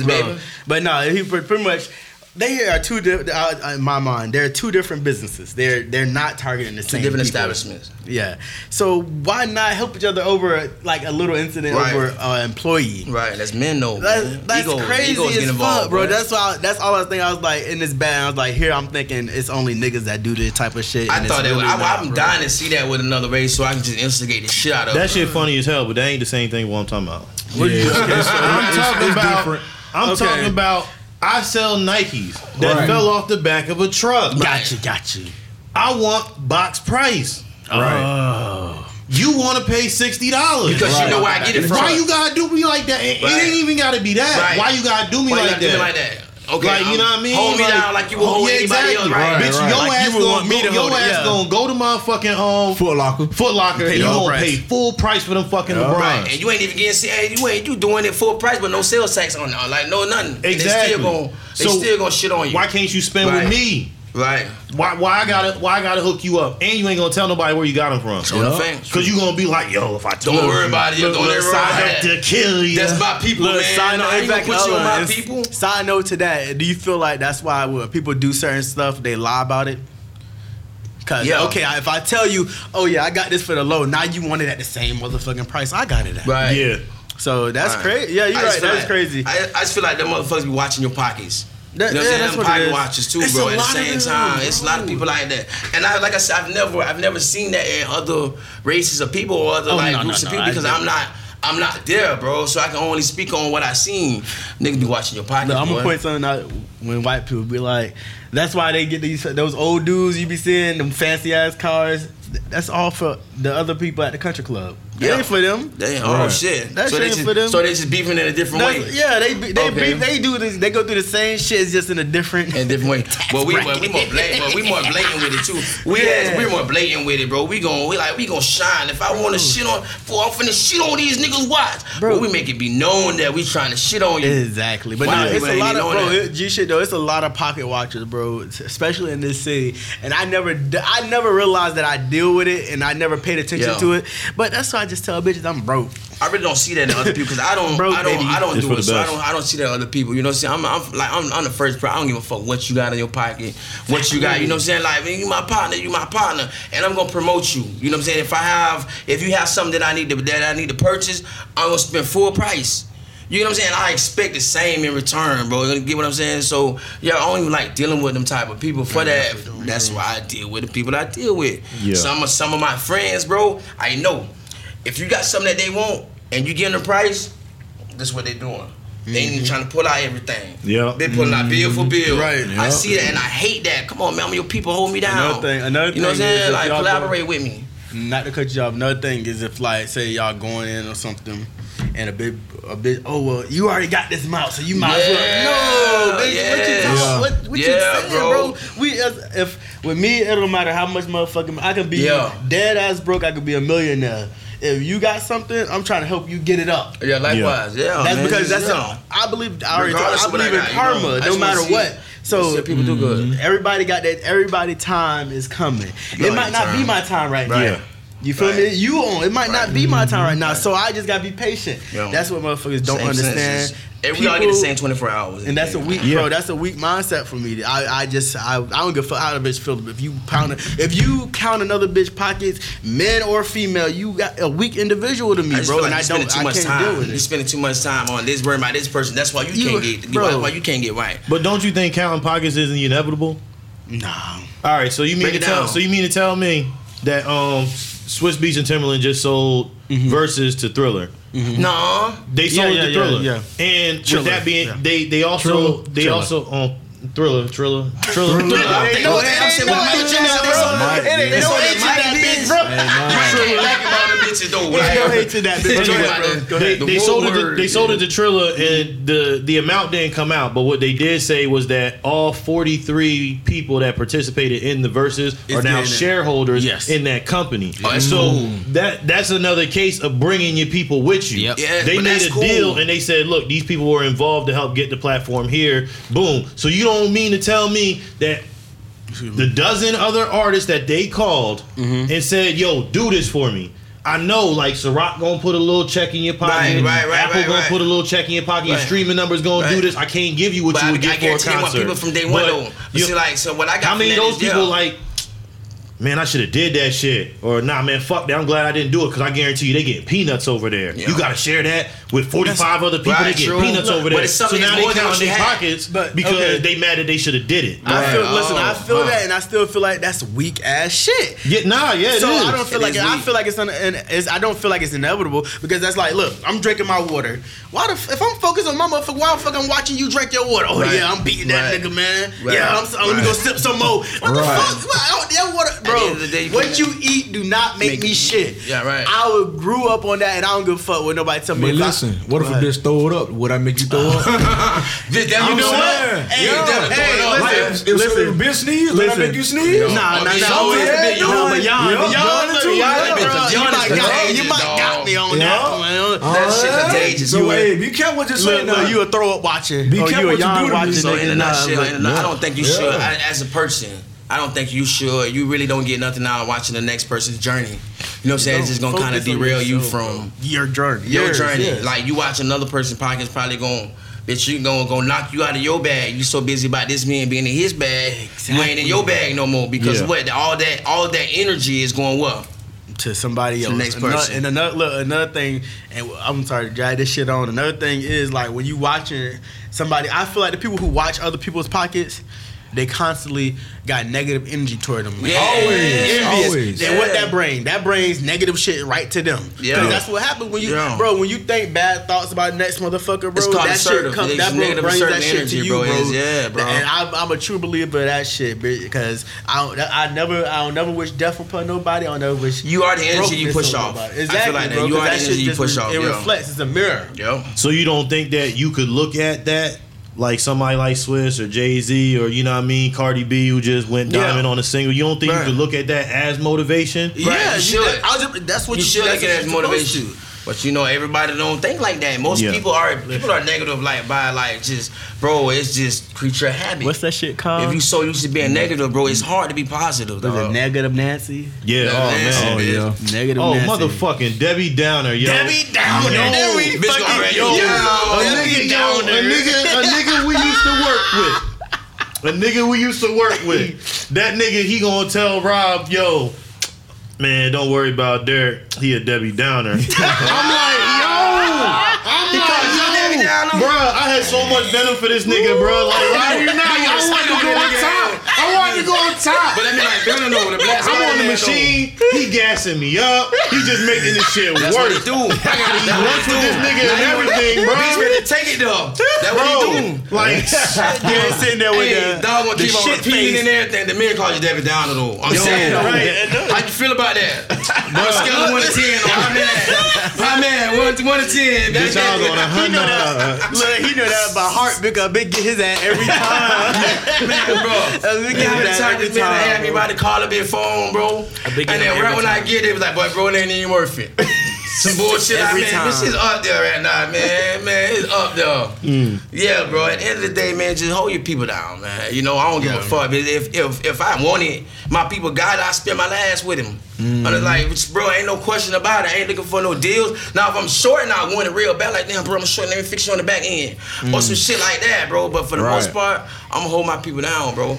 She was a baby. But no, he pretty much. They are two di- uh, in my mind. They're two different businesses. They're they're not targeting the Two same different people. establishments. Yeah. So why not help each other over like a little incident Right. over uh, employee? Right, that's men though. That's, that's Egos- crazy egos as get fuck, bro. right? That's why. That's all I was thinking. I was like, in this band, I was like, here, I'm thinking it's only niggas that do this type of shit. I and thought it's that. really I, not, I'm bro. dying to see that with another race, so I can just instigate the shit out of That it. shit funny as hell, but that ain't the same thing. What I'm talking about. What you- it's- it's- I'm talking it's about. different. I'm Okay. talking about. I sell Nikes that Right. fell off the back of a truck. Gotcha, gotcha. I want box price. Right. Oh. You want to pay sixty dollars because you know where I get it from. Why you gotta do me like that? It, it ain't even gotta be that. Right. Why you gotta do me Why you like gotta do that? me like that? Okay, Like you know what I mean? Hold me Like, down like you would hold yeah, anybody exactly. else, right? Right, Bitch, right. your Like ass you gonna want me go, to your hold ass yeah. gonna go to motherfucking um Foot Locker. Foot Locker and you gonna price. pay full price for them fucking Yeah. LeBrons. Right, and you ain't even getting hey, you ain't you doing it full price, but no sales tax on it, like no nothing. And Exactly. They still gonna they So, still gonna shit on you. Why can't you spend Right. with me? Right. Why why I gotta why I gotta hook you up? And you ain't gonna tell nobody where you got them from. So the. Cause you gonna be like, yo, if I told Don't worry you, about it. look, Don't look, ever worry sign up that. to kill you. That's my people, Look, man. side note, I ain't gonna exactly, put you on my and people. Side note to that, do you feel like that's why when people do certain stuff, they lie about it? Cause Yeah. okay, I- if I tell you, oh yeah, I got this for the low, now you want it at the same motherfucking price I got it at. Right. yeah. So that's Right. crazy. Yeah, you're right. That's like- crazy. I, I just feel like them motherfuckers be watching your pockets. That- you know what yeah, I'm saying? that's what it watches too, It's bro. At the same them, time, it's a lot of people like that. And I, like I said, I've never, I've never seen that in other races of people or other Oh, like no, groups no, of people because I'm not, I'm not there, bro. So I can only speak on what I seen. Niggas be watching your pockets. Look, I'm gonna point something out when white people be like, that's why they get these those old dudes you be seeing them fancy ass cars. That's all for the other people at the country club. That Yeah. ain't for them. They, oh Right. shit! That so shit they ain't just, for them. So they just beefing in a different That's- way. yeah, they they Okay. be- they do this. They go through the same shit, it's just in a different in a different way. tax Well, we well, we more blatant. Well, we more blatant with it too. We Yeah. we more blatant with it, bro. We gon' we like we gon' shine. If I want to shit on, for I'm finna shit on these niggas. Watch, bro. Bro. we make it be known that we trying to shit on you. Exactly, but Why no, it's a lot of bro. It, G shit though. It's a lot of pocket watchers, bro. Especially in this city, and I never, d- I never realized that I deal with it, and I never paid attention Yeah. to it. But that's why I just tell bitches I'm broke. I really don't see that in other people because I don't, Broke, I don't, baby. I don't It's do it. So I don't, I don't see that in other people. You know what I'm saying? I'm, I'm like, I'm, I'm the first. person. I don't give a fuck what you got in your pocket, what you got. You know what I'm saying? Like, man, you my partner, you my partner, and I'm gonna promote you. You know what I'm saying? If I have, if you have something that I need to, that I need to purchase, I'm gonna spend full price. You know what I'm saying? I expect the same in return, bro. You get what I'm saying? So yeah, I don't even like dealing with them type of people. For that, that's why I deal with the people that I deal with. Yeah. Some of some of my friends, bro, I know. If you got something that they want and you getting the price, that's what they doing. They ain't mm-hmm. trying to pull out everything. Yeah. They pulling out bill for bill. Right. I see that and I hate that. Come on, man. I'm your people. Hold me down. Another thing- another you know what I'm saying? Like y'all collaborate with me. Not to cut you off. Another thing is if like say y'all going in or something, and a bit a bit. Oh well, you already got this mouth, so you might as well. No, bitch, what you yeah. What, what Yeah, you saying, bro. bro? We as, if with me, it don't matter how much motherfucking I can be Yeah. dead ass broke. I could be a millionaire. If you got something, I'm trying to help you get it up. Yeah, likewise. Yeah. that's man. because that's yeah. a, I believe I already told, I of I believe in got, you know, karma, no matter see- what. So see people do good. Mm-hmm. Everybody got that. Everybody time is coming. Know it might your not be my time right, Right. now. You feel Right. me? You on. It might not be my time right now. Right. So I just gotta be patient. Yeah. That's what motherfuckers don't Same understand. senses. And we all get the same 24 hours. And that's a weak, Yeah. bro. That's a weak mindset for me. I, I just, I, I don't give a fuck how the bitch feel. If you pound, it if you count another bitch pockets, men or female, you got a weak individual to me, bro. feel and I you're spending don't, too I much can't time. deal with You're spending too much time on this worrying about this person. That's why you, You- can't get. bro. Why you can't get right? But don't you think counting pockets isn't inevitable? Nah. All right, so you mean Break to tell down. so you mean to tell me that um Swizz Beatz and Timbaland just sold Verzuz to Thriller. No. They sold Mm-hmm. Yeah, it to yeah, Thriller. yeah, And Triller, with that being yeah. they they also Triller. they Triller. also um Thriller, Triller, Triller. They know that. I'm no what Michael H in that, they bro. sold it. yeah. They They sold don't. H in that bitch. bitch, bro. Mike ain't like about them bitches though. There's no Like, hate to that bitch. But Go you ahead, about bro. to- Go They, ahead. The they sold it. To, word, they sold it to Triller, and the the amount didn't come out. But what they did say was that all forty three people that participated in the Verzuz Is are now getting shareholders Yes. in that company. Oh, that's so cool. that that's another case of bringing your people with you. Yep. Yeah, they made a cool. deal, and they said, "Look, these people were involved to help get the platform here." Boom. So you don't mean to tell me that the dozen other artists that they called Mm-hmm. and said, "Yo, do this for me." I know, like Ciroc gonna put a little check in your pocket. Right, right, right, Apple gonna put a little check in your pocket. Your streaming numbers gonna do this. I can't give you what But you I, would I get for a guarantee they want concert. people from day one But. But you- see, like, so what I got how many of those people yeah. like? Man, I should have did that shit. Or nah, man, fuck that. I'm glad I didn't do it because I guarantee you they getting peanuts over there. Yeah. You gotta share that with 45 other people. Right, they get true. peanuts Look, over there. it's So something now that's they more than count what their pockets But, because okay. they mad that they should have did it. I feel. Right. Listen, I Oh, feel huh. that, and I still feel like that's weak ass shit. Yeah, nah, yeah, it so is. I don't feel It like is I feel like it's, un, and it's I don't feel like it's inevitable because that's like look I'm drinking my water. Why the f- if I'm focused on my motherfucker, why the fuck I'm watching you drink your water? Oh Right. yeah, I'm beating that nigga man. Right. Yeah, I'm, so- let me go sip some more. What the Right. fuck? What, I don't- that water, bro. At the end end of the day, you what you eat do not make, Make me me- shit. Yeah, right. I would grew up on that, and I don't give a fuck what nobody tell me. But if I- listen, what if Go a bitch throw it up? Would I make you throw up? This- that You what know I'm what? saying. Hey, Yeah, definitely hey, throw it up, listen, man. If, if, if a bitch sneeze, would I listen. make you sneeze? Nah, nah, It's nah. always yeah, been no, yawn. but yawn, Yeah, yawn, yawn look, too, yawn, yeah. look, Yawn you is might got, contagious, you might got dog. me on Yeah. that one. That shit contagious. So You hey, be careful what you say Look, now. look, you a throw up watching, Be or careful you a what you yawn do to me. watching. So in a nigga, nah, nutshell, but- in a nut- I don't think you Yeah. should. I, as a person, I don't think you should. You really don't get nothing out of watching the next person's journey. You know what I'm saying? It's just gonna kind of derail you yourself, from bro. your journey. your Yours, journey. yes. Like you watch another person's pockets probably going. Bitch, you gonna go knock you out of your bag. You so busy about this man being in his bag, you ain't in your bag no more. Because Yeah. what? All that, all that energy is going what? to somebody To else. the next Another- person. And another look, another thing, and I'm sorry to drag this shit on. Another thing is like when you watching somebody, I feel like the people who watch other people's pockets, they constantly got negative energy toward them. Yeah. Always, Envious. always. And what that brain? that brings negative shit right to them. Yeah. Cause that's what happens when you, Yeah. bro. When you think bad thoughts about next motherfucker, bro, It's called that shit comes, that bro brings that assertive shit energy, to you, bro. bro. Yeah, bro. And I'm, I'm a true believer of that shit, because I don't, I never, I don't never wish death upon nobody. I don't never wish You are the energy you push off. nobody. I feel Exactly, like that. bro. You 'cause are the that shit energy you push re- off, It yeah. reflects. It's a mirror. Yo. So you don't think that you could look at that like somebody like Swizz or Jay Z or you know what I mean Cardi B who just went Yeah. diamond on a single? You don't think Right. you could look at that as motivation? Yeah, you you should. that- I was just- that's what you you, should look at as motivation. to. But you know, everybody don't think like that. Most Yeah. people are people are negative like by like just bro, it's just creature habit. What's that shit called? if you so used to being negative, bro, it's mm. hard to be positive. was it negative Nancy? Yeah. Oh, oh, yeah, oh Nancy, man. bitch. Negative Oh Nancy. motherfucking Debbie Downer, yo. Debbie Downer. Yo. There we Bitch fucking gonna wreck yo. a nigga, yo, a nigga, a nigga we used to work with. A nigga we used to work with. That nigga, he gonna tell Rob, yo, man, don't worry about Derek. He a Debbie Downer. I'm like, yo, I'm like, yo, Debbie Downer? bruh, I had so much venom for this nigga, bro. Like, right here now, I wanted to go on top. I wanted to go on top. But let me like, no, no, no, the black I'm on the machine. He gassing me up. He just making this shit That's what he worse. do. I gotta He works with this nigga and everything, bro. Bitch ready to take it though. That's what he do. Like, You ain't sitting there with Hey, the, dog gonna the keep on shit repeating face. and everything. The men call you David Downer though. I'm saying, right. How you feel about that? On a scale of one to ten, oh, I'm mad. I'm mad. One to one to ten. bitch, I was on a He hundred. Look, he know that by heart. Big up, big get his ass every time. Man, bro. Big You know how get many his ass times every this man time. had me bro. about to call up his phone, bro? And then right every when I get it, it was like, boy, bro, it ain't even worth it. Some bullshit. I Every mean, time. this is up there right now, man. Man, it's up there. Yeah, bro. At the end of the day, man, just hold your people down, man. You know, I don't give a fuck. But If if if I want it, my people got it, I spend my last with him. And mm. it's like, bro, ain't no question about it. I ain't looking for no deals. Now, if I'm short and I want it real bad, like, damn, bro, I'm short, and let me fix you on the back end. Or some mm. shit like that, bro. But for the most part, I'm gonna hold my people down, bro.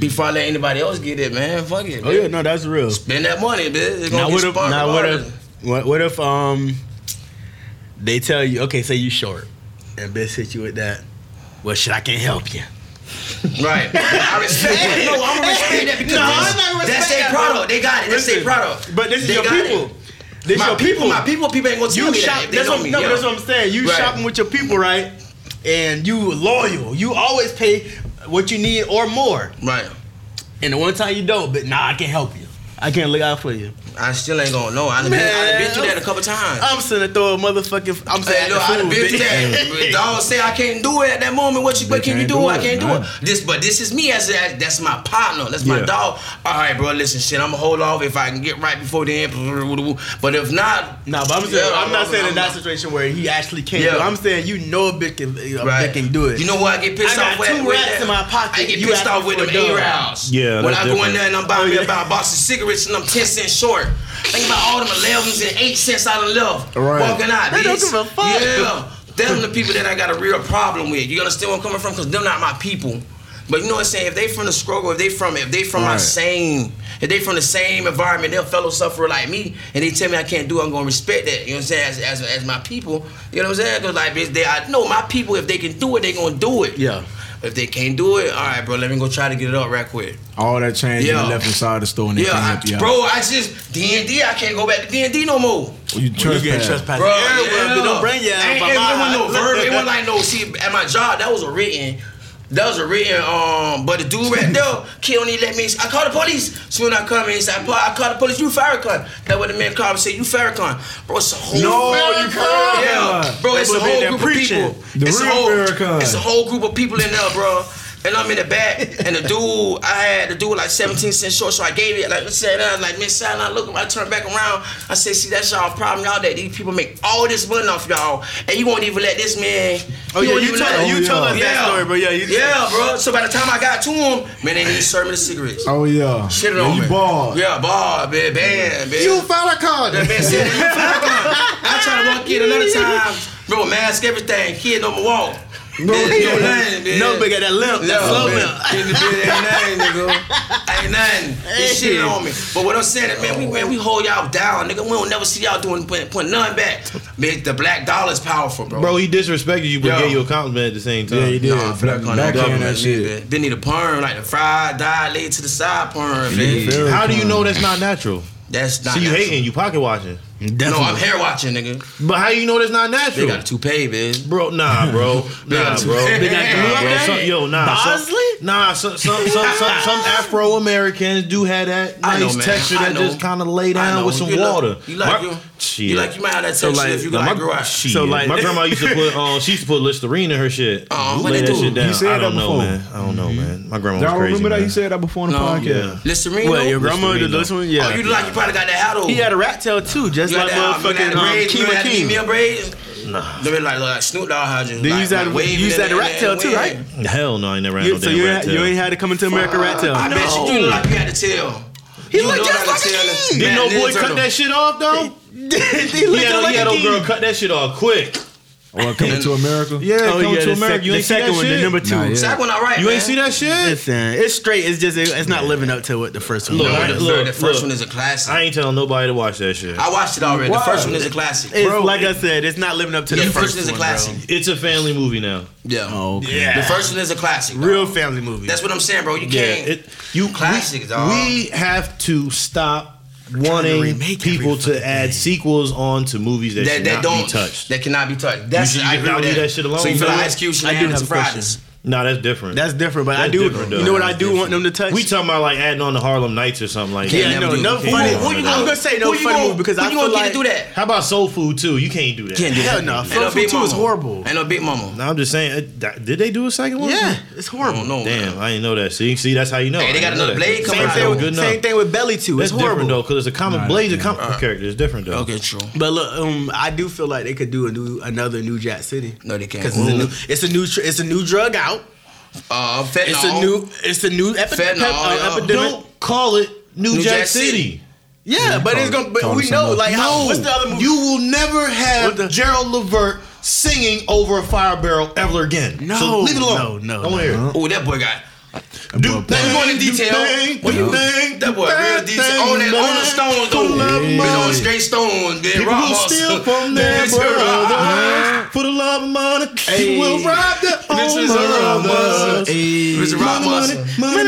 Before I let anybody else get it, man. Fuck it. Oh man. yeah, no, that's real. Spend that money, bitch. Now what if? Now what if? What, what if? Um, they tell you, okay, say you short, and bitch hit you with that. Well, shit, I can't help you. Right. I respect that. No, I'm gonna respect that because No, that's, I'm not respect that's their product. bro. They got it. That's their product. But this is They your got it. people. This my your people, my people, people ain't gonna tell You me shop. that. That's what, me. no, yeah. that's what I'm saying. You Right. shopping with your people, right? And you loyal. You always pay what you need or more. Right. And the one time you don't, but nah, I can't help you. I can't look out for you. I still ain't gonna know. I done, been, I done been through that a couple times. I'm sitting there throw a motherfucking. I'm Hey, saying, look, I done been through that. Dog say I can't do it at that moment. What you? What can you can't do? do I can't do man. it. This, but this is me as a, that's my partner. That's my Yeah. dog. All right, bro. Listen, shit. I'm gonna hold off if I can get right before the end. But if not, No, but I'm saying Yeah, I'm not I'm- saying in I'm- that situation where he actually can't. Yeah. do. I'm saying you know a bitch can, a Right. bitch can do it. You know what I get pissed I got off with? two with rats that? in my pocket. I get You pissed off with them a dog. A-Rounds. Yeah, When I go in there and I'm buying Oh, me yeah. about a box of cigarettes and I'm 10 cents short. Think about all them 11s and 8 cents I done left. Right. Walking out, They bitch. don't give a fuck. Yeah. Them the people that I got a real problem with. You understand where I'm coming from? Because they're not my people. But you know what I'm saying? If they from the struggle, if they from if they from my same, if they from the same environment, they're fellow sufferer like me, and they tell me I can't do it, I'm gonna respect that. You know what I'm saying? As, as, as my people, you know what I'm saying? Because like bitch, they, I know my people. If they can do it, they gonna do it. Yeah. If they can't do it, all right, bro. Let me go try to get it up right quick. All that change Yeah. you left inside the store and they Yeah, can't I, help you out. bro. I just D and D. I can't go back to D and D no more. Oh, you You get trespass. trespassing Bro, everywhere, yeah. but don't bring your Ain't- ass ain't- by it my wasn't no house. verb. It wasn't like no. See, at my job, that was a written. That was a written, um, but the dude right there, kid only let me, I called the police. Soon I come in, he I, I called the police, you Farrakhan. That what the man called and said, you Farrakhan. Bro, it's a whole No, you Farrakhan. Yeah, bro, it's a whole group of people. The it's, real a whole, Farrakhan. it's a whole group of people in there, bro. And I'm in the back, and the dude, I had the dude like 17 cent short, so I gave it, like, said, I was like, man, sad. I look, I turn back around, I say, see, that's y'all problem, y'all, that these people make all this money off y'all, and you won't even let this man. Oh, yeah, you, told, you told us yeah. that story, bro. Yeah, you yeah, bro. So by the time I got to him, man, they didn't serve me the cigarettes. Oh, yeah. Shit on you me. ball. Yeah, ball, man, man. You fella call. That man said, you fella called. I try to walk in another time, bro, mask everything, kid don't walk. No, ain't nothing. No bigger that limp, that slow limp. ain't nothing, nigga. Ain't nothing. This shit on me. But what I'm saying is, man, we man, we hold y'all down, nigga. We don't never see y'all doing putting, putting nothing back. Man, the black dollar is powerful, bro. Bro, he disrespected you, but Yo. gave you a compliment at the same time. Yeah, he did. Nah, for that kind of that shit. Then need a perm, like the fried, dye laid to the side perm. How do you know that's not natural? That's not. So you natural. hating? You pocket watching? Definitely. No, I'm hair watching, nigga. But how you know that's not natural? They got a toupee, bitch. Bro, nah, bro. nah, bro. They got nah, bro. Some, yo, nah. Bosley? Some, nah, some, some, some, some, some Afro-Americans do have that nice know, texture that just kind of lay down with some you water. Look, you like, my, you, shit. you like, you might have that texture so like, if you like, my, grow out. So like, my grandma used to put, um, she used to put Listerine in her shit. Um, lay that do? shit down. You said I don't that know, man. I don't know, mm-hmm. man. My grandma was crazy, remember that you said that before on the podcast? Listerine? What, your grandma did this one? Yeah. Oh, you like, you probably got that hat on. He had a rat tail, too, just braids like, that. motherfucking um, Kima King. Female braids. Nah. They like, like Snoop Dogg had you. Like, use that, like, you used that rat tail too, right? Hell no, I ain't never had you, no so damn you rat tail. So You ain't had to come into America rat tail. I bet you do like you had a tail. He you looked just like a king. Didn't no boy cut that shit off though? he, he had, he had old girl cut that shit off quick. Oh, well, coming to America. Yeah, oh, coming yeah, to America. Sec- you the second see that one, shit. the number two. Nah, yeah. Second one, all right. You man. ain't see that shit. Listen, it's straight. It's just it's not yeah. living up to what the first one. Look, look, the first look, one is a classic. I ain't telling nobody to watch that shit. I watched it already. Why? The first one is a classic. It's, Bro, like it, I said, it's not living up to yeah, the, the first, first one. is a classic. Bro. It's a family movie now. Yeah. Oh, okay. yeah. The first one is a classic. Real family movie. That's what I'm saying, bro. You can't. It, you classics, dog. We have to stop wanting to people to add sequels on to movies that, that, that don't be touched. That cannot be touched. That's you should, you I agree that. that shit alone. So you feel like Ice Cube should have a question. No, that's different. That's different. But that's I do. You know what I do different. want them to touch? We talking about like adding on the Harlem Nights or something like. Yeah, that. no, no funny. Who you gonna, say no funny move because I you feel gonna like, get to do that? How about Soul Food too? You can't do that. Can't do Hell that. no, nah. Soul Food too is horrible. And a Big Mama. No, I'm just saying. Did they do a second one? Yeah, it's horrible. No, damn, I didn't know that. See, see, that's how you know. Hey, they got another Blade coming out. Same thing with Belly too. It's horrible though because it's a common blade. a common character. It's different though. Okay, true. But look, um, I do feel like they could do a new another New Jack City. No, they can't. Because it's a new it's a new it's a new drug out. Uh, fentanyl. It's a new. It's a new epi- fentanyl, pep- uh, epidemic. Don't call it New, new Jack, Jack, City. City. Yeah, but it's gonna. But we know, like, no, how, what's the other movie? You will never have the- Gerald Levert singing over a fire barrel ever again. No, so leave it alone. No, no. Don't no. hear. Oh, that boy got do thing, going in detail. What you think? That boy real detail. On that, on the stones though. Been on straight stones. Been rock People steal from their for the love of money. Hey. You will rob their own brothers. Mr. Rob money,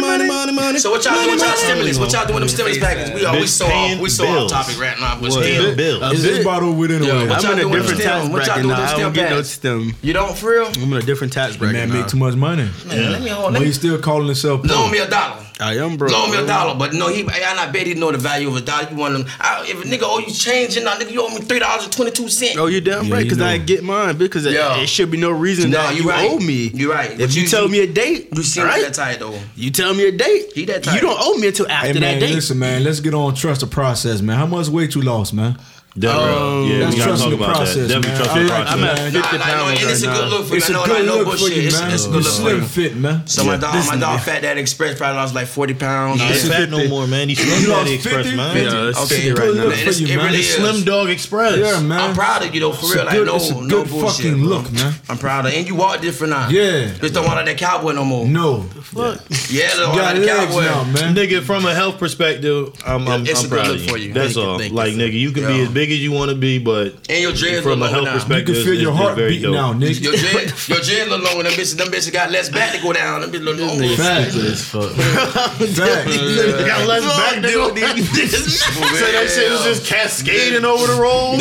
money, money, money. So what y'all doing? Y'all stimulus? What y'all doing? Them stimulus packages? We always saw. We saw off topic right now. What's bill? Bill. A big bottle within a way. I'm in a different tax bracket now. I don't get no stem. You don't for real? I'm in a different tax bracket. Man, make too much money. Man, let me hold. When you still call calling himself. Loan me a dollar. I am bro. Loan me a dollar, but no, he I bet he know the value of a dollar. You want him? I, if a nigga owe you change, and nigga you owe me three dollars and twenty two cents. Oh, you damn yeah, right, because I get mine because yeah. it, should be no reason no, that you right. owe me. You're right. If you, you, tell me a date, you seem right? that tight though. You tell me a date, he that tight. You don't owe me until after hey, man, that date. Listen, man, let's get on. Trust the process, man. How much weight you lost, man? Definitely. Oh, yeah, that's trusting the process. That. Definitely trust the process. I'm at 50 nah, pounds it's now. A good look for you. It's a good look for you, man. It's, a good look slim for you. fit, man. So yeah. my dog, my dog, Fat Daddy Express, probably lost like 40 pounds. Nah, he's fat no more, man. He's Slim Daddy Express, man. 50. Yeah, it's okay, right now. Man. You, it really it's is. Slim Dog Express. Yeah, man. I'm proud of you though, for real. Like no, no bullshit. fucking look, man. I'm proud of, and you walk different now. Yeah. Just don't want that cowboy no more. No. The Fuck. Yeah, don't want cowboy, man. Nigga, from a health perspective, I'm proud of you. That's all. Like, nigga, you can be as big big as you want to be, but and your dreads from a health perspective, you can feel your heart beating now, nigga. Your dreads, your dreads look long, and them bitches, them bitches got less back to go down. Them bitches look long. Facts, as fuck. Got less back to go down. So that shit is just cascading over the rolls.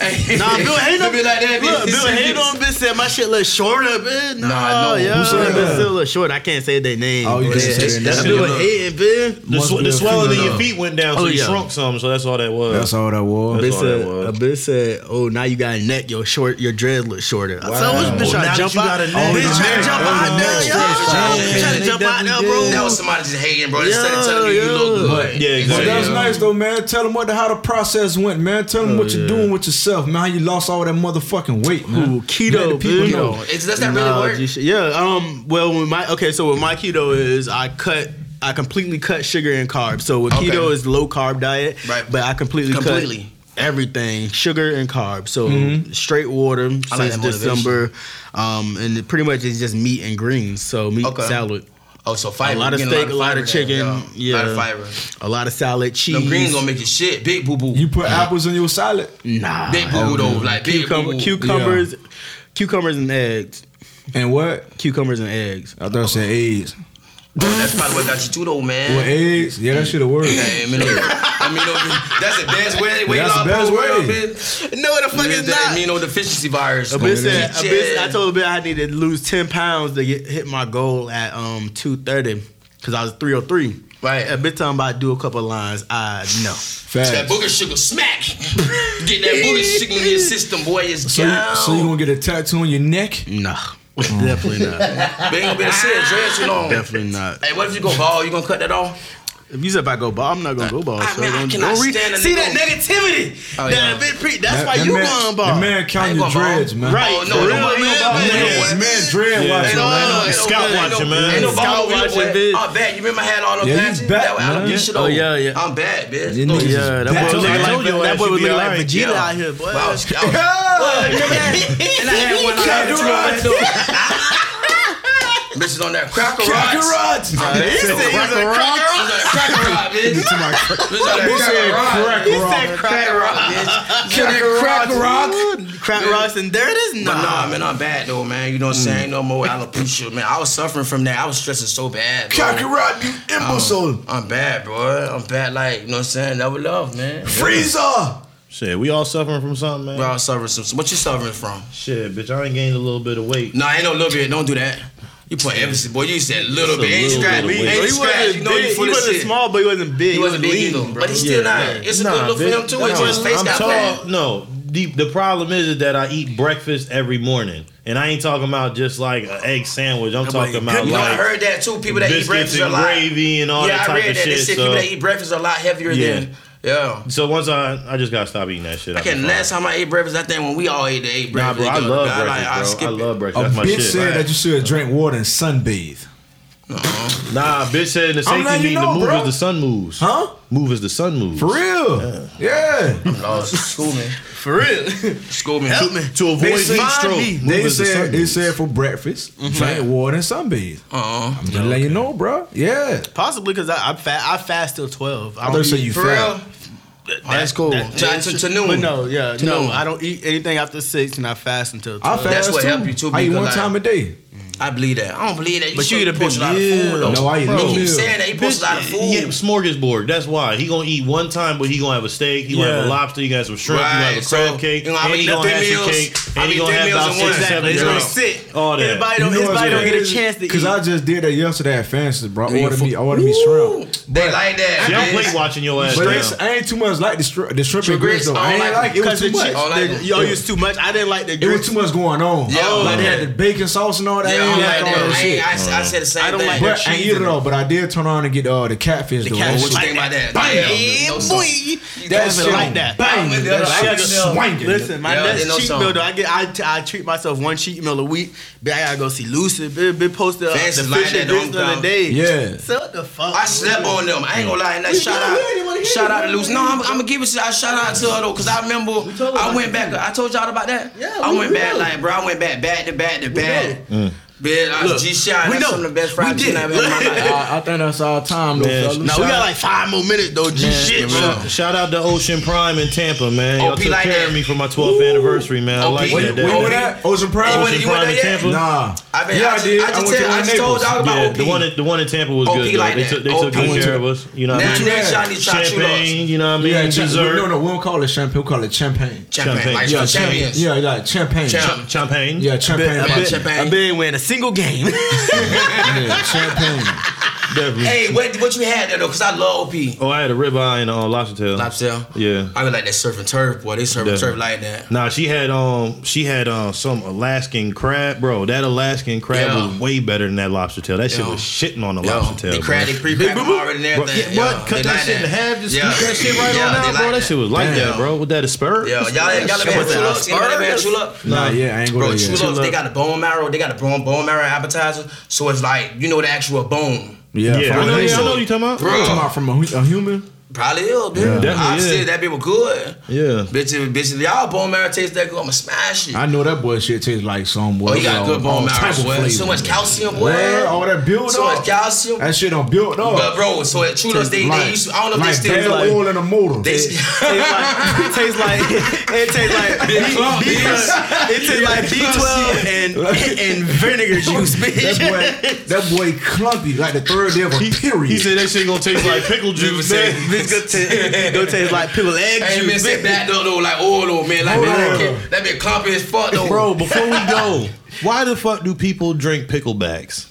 Them bitches got so like- Hey, Nah, Bill hated on Be like that, Look. Bill hated on bitch said my shit look shorter, bitch. Nah, Nah, no. yeah, Who said bitch that? still look short. I can't say their name. Oh, you can't say their That's name. Bill hating, bitch. The, sw- the swelling in your feet went down, oh, so Oh, you yeah. shrunk some. So that's all that was. That's all that was. That's Bitch all that said, was. a bitch said, "Oh, now you got a neck. Your short, your dread look shorter." I said, Wow. Bitch Oh, trying to jump out? got a Oh, neck. bitch Oh, trying to jump out there, Yeah. yo. Yeah. Trying to jump out there, bro. That was somebody just hating, bro. Instead of telling you you Yeah, look yeah. good. Yeah, But exactly. that's nice though, man. Tell them what how the process went, man. Tell them what you're doing with yourself, man. How you lost all that motherfucking weight, man. Ooh, Let the keto, people bitch. know. It's, does that really work? Yeah. Um. Well, when my okay, so with my keto is I cut. I completely cut sugar and carbs. So with Okay. keto is low carb diet, Right. But I completely, Completely. cut everything, sugar and carbs. So Mm-hmm. straight water I like since. December, um, and pretty much it's just meat and greens. So meat, Okay. salad, Oh, so fiber. a lot of you steak, getting a lot of chicken, Yeah, A lot of fiber. a lot of salad, cheese. Them greens gonna make you shit. Big boo boo. You put apples in your salad. nah. Big boo boo though. Like big boo Cucumber, boo. cucumbers, cucumbers and eggs. And what? Cucumbers and eggs. I thought it said eggs. That's probably what got you too though, man. With eggs? Yeah, that should have worked. Hey, I mean, I mean, no, that's the best way. Weight That's the best program, way. man. No, the fuck It's is that not. immunodeficiency virus. A bitch said, a bitch, Yeah. I told a bitch I needed to lose 10 pounds to get hit my goal at um 230 because I was 303. Right. A bitch talking about do a couple lines. I know. That Facts. booger sugar smack. Get that booger sugar in your system, boy. It's So you, down. so you gonna get a tattoo on your neck? No. Definitely not. They ain't gonna be able to sit dread too long. Definitely not. Hey, what if you go bald? You gonna cut that off? If you said if I go bald, I'm not gonna go bald. I so mean, I don't- cannot don't read- stand a See that negativity. Oh, that yeah. bit pre- that's That- why that you man, going The man I counting your dreads, man. Right. Oh, no, for no, real, no, man. no, man. no, man dread Yeah, watching, ain't no- man. Scout watching, man. Ain't no Scout bald watching, bitch. I'm bad. You remember I had all them Yeah, you patches? back, That way I don't man. get shit Oh, yeah, yeah. I'm bad, bitch. You No, niggas Yeah, that boy was looking like your that ass boy you was be looking like alright. Vegeta out here, boy. I was, I was, What? And I had one like that. Bitches on that cracker Cracker rods. rods. He said he was a cracker rock. Bitches on that cracker rock, bitch. Bitches on that cracker rock. He said cracker rock. bitch. Kill that rock. Crack rocks and there it is. But nah, Nah, man, I'm bad though, man. You know what I'm mm. saying? No more alopecia, man. I was suffering from that. I was stressing so bad. bro. Cracker rod, you imbecile. I'm bad, bro. I'm bad, like, you know what I'm saying? Never love, man. Freezer. Shit, we all suffering from something, man. Bro, I was suffering some. What you suffering from? Shit, bitch, I ain't gained a little bit of weight. Nah, ain't no little bit. Don't do that. You put emphasis, boy. You said little Just bit. Ain't little scratch. bit Ain't weight. he wasn't You know big. He wasn't shit. small, but he wasn't big. He wasn't big lean, either, bro. but he's still Yeah. not. It's a Nah, good look for him too. nah, his face I'm got tall. fat. No, the the problem is, is that I eat breakfast every morning, and I ain't talking about just like an egg sandwich. I'm talking about You know, I like heard that too. People that eat biscuits breakfast are a and lot. gravy and all yeah, that I read of that. They shit. said So, people that eat breakfast are a lot heavier Yeah. than. Yeah. so once I I just gotta stop eating that shit. I can. Last time I ate breakfast, I think when we all ate, they ate Nah, breakfast. bro, I together. love like, breakfast, bro. skip I it. love A breakfast. That's my bitch shit. said that you should drink water and sunbathe. Uh-huh. Nah, bitch said the I'm safety letting you know, the move bro. as the sun moves. Huh? Move as the sun moves. For real? Yeah. No, school me. For real. School me. Help me. To avoid They heat said- stroke. me. They as the sun said they said for breakfast, mm-hmm. drink water and sunbathe. Uh-uh. I'm just letting you know, bro. Yeah. Possibly because I, I, fa- I fast till 12. I thought you said you For fat. real? Oh, that's cool. That- To- that's to- to noon. But no, yeah, To no. noon. I don't eat anything after 6 and I fast until 12. I fast That's what too. help you too, I eat one time a day. I believe that. I don't believe that. You But you should eat a post big a lot of food. though. No, I eat Bro, no he keep saying that he posts a lot of food. Yeah, smorgasbord. That's why he gonna eat one time, but he gonna have a steak. He gonna have a lobster. He gonna have some shrimp. He gonna have a crab so, cake. you know, I and be he gonna three have some cake. And be he gonna have meals about six, one. seven Exactly. He's gonna sit. All that. Everybody don't, You know everybody don't get a chance to eat. Cause I just did that yesterday at Fancy's, bro. I Yeah, ordered for- me, I ordered me shrimp. They like that. See, I'm bitch. plate watching your ass But I ain't too much like the shrimp, the shrimp and grits grits, though. I I don't ain't like like it. It was too much. chick- I like the- them. y'all used too much. I didn't like the It was too much going on. Yeah, I like like they had the bacon sauce and all that. Yeah, I I don't like like that. that shit. ain't, I, I said the same I don't thing. like But that I ain't cheese eat it in. But I did turn on and get uh, the catfish The though. catfish. What you That think about that? Bang, Yeah, boy. sauce. That That shit shit like that. Bang. That That shit shit swinging. Listen, my next cheat meal, though, I get I, t- I treat myself one cheat meal a week. But I gotta go see Lucy. Big, big posted uh, the Fancy fish like and that, grits don't the other day. Yeah. So what the fuck? I slept on them. I ain't gonna lie. And that shout out, shout out to Lucy. No, I'm, I'm gonna give it. A shout out to her though, cause I remember I went back. I told y'all about that. Yeah, I went back like, bro. I went back, back to back to back. Man, I- Look, G-Shot, we that's know. some of the best We fried did chicken I've had in my life. I, I think that's all time though, Man, fellas. Now we got like five more minutes though. G shit, bro. man. Shout out to Ocean Prime in Tampa, man. Y'all OP took like care that. of me for my 12th anniversary, man. I OP. like Where that. you- that- Where that? Ocean Prime. Ocean went Prime in? Tampa. Nah. I been, yeah, I, I did. I I just, went to tell, one I just told Naples. y'all about Yeah, OP. the one, in, the one in Tampa was OP good. like they that. took, they took good care of us. You know what I mean? next y'all need to try Champagne, you know what I mean? Dessert. no, no, we don't call it champagne. We call it champagne. Champagne, Champagne. Yeah, champagne. Yeah, like champagne. Champagne. Yeah, champagne. I Yeah, bet, champagne. Win a single game. Yeah, champagne. Definitely. Hey, what what you had there though? Cause I love OP. Oh, I had a ribeye and uh, lobster tail. Lobster. Tail. Yeah. I be like that surf and turf, boy. They surf and turf like that. Nah, she had um she had um some Alaskan crab, bro. That Alaskan crab Yeah. was way better than that lobster tail. That shit Yeah. was shitting on the Yo, lobster tail. they crab, bro. they pre-crab already and Bro, everything. yeah, Yo, what? Cut they that like shit in half, just Yeah. scoop that shit right Yeah, on they out, like bro. That shit was like Damn. that, bro. With that asperge. Yeah, y'all, y'all ever had was chuloks? Anybody ever had asparagus? Nah, yeah, I ain't going to Bro, chuloks, they got a bone marrow. They got a bone bone marrow appetizer. So it's like you know the actual bone. Yeah, Yeah, I know, a yeah, I know what you talking about. Bro. Talking about from a, a human? Probably is, bitch. Definitely, I yeah. said that people good. Yeah. Bitch, if, bitch, if y'all bone marrow tastes that good, I'ma smash it. I know that boy shit tastes like some boy. Oh, he got all- good bone marrow. type of boy. flavor. So much calcium, boy. Boy, all that build So up. much calcium. That shit don't build up. But bro, so at Chulos, they, like, they used to, I don't know if like they still bad do it. oil in a motor. They, It tastes like it tastes like B, clump, B, bitch. it tastes like B twelve and and vinegar juice, that bitch. boy, that boy clumpy like the third day of a period. He said that shit gonna taste like pickle juice, man. Bitch gonna taste, gonna taste like pickled eggs. Hey, man, juice. sit back though, though, like oil, though, man. Like, man, that, kid- that been clumpy as fuck, though. Bro, before we go, why the fuck do people drink picklebacks?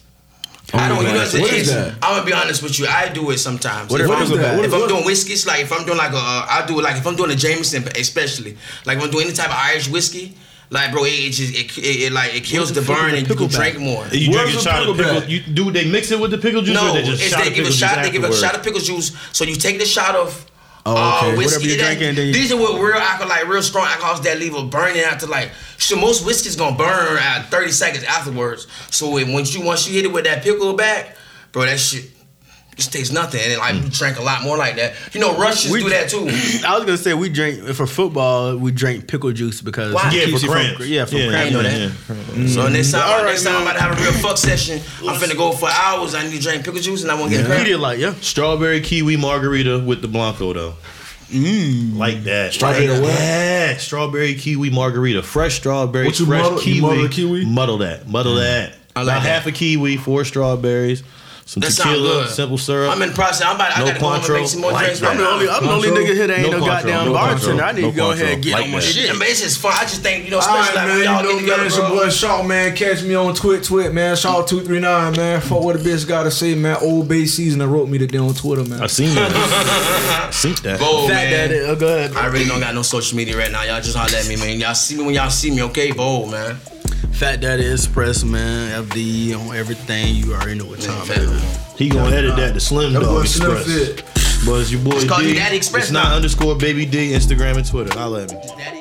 I don't, you know, What is it's- that? I'm gonna be honest with you. I do it sometimes. What if is- I'm, what is that? What if is- I'm doing whiskeys, like if I'm doing like a, uh, I do it like if I'm doing a Jameson, especially like if I'm doing any type of Irish whiskey, like bro, it, it just it, it, it like it kills the the burn and you can pickleback? drink more. You drink a the shot of pickleback? pickle. You do they mix it with the pickle juice No, or they just it's shot they give a shot. They give a shot of pickle juice. So you take the shot of. Oh, uh, whiskey, Whatever you're that- drinking, then you- these are with real alcohol, like real strong alcohols that leave a burning after like. So most whiskey's gonna burn at 30 seconds afterwards. So when once you once you hit it with that pickleback, bro, that shit just tastes nothing. And then, like we drank a lot more like that. You know, Russians We- do that too. I was gonna say we drink for football. We drink pickle juice because Why? Yeah, keeps for you cramps. From, yeah, from Yeah, cramps. I know that. yeah. So mm-hmm. next time, All right, next time I'm about to have a real fuck session, I'm finna go for hours. I need to drink pickle juice and I won't get cramp. Pedialyte, yeah. Strawberry kiwi margarita with the blanco though. Mm. Like that. Strawberry like what? that. Strawberry kiwi margarita. Fresh strawberries, What you fresh muddle- you kiwi. muddle the kiwi? Muddle that. Muddle mm. that. I like About that. half a kiwi, four strawberries, some That tequila, simple syrup. I'm in process. I'm about. I No gotta go home and make some more Like drinks right I'm the only, I'm the only nigga here that ain't No no, goddamn no bartender. Contro, I need no to go ahead and get Like on my that. shit. Yeah, man, it's just fun. I just think you know, All especially right, like man, when you y'all know, get together, man, it's your uh, boy Shaw, man. Catch me on Twit Twit, man. Shaw mm. two three nine, man. Fuck what the bitch got to say, man. Old Bay season that wrote me today on Twitter, man. I seen that. I seen that. Bo, Fat man. daddy, oh, go ahead. I really don't got no social media right now. Y'all just holler at me, man. Y'all see me when y'all see me, okay? Bold, man. Fat Daddy Express, man. FD on everything. You already know what time it is. He gonna edit that to Slim That Dog boy Slim Express. Fit. But it's your boy It's called D. Daddy Express It's not now. underscore baby D. Instagram and Twitter. Holla at me. Daddy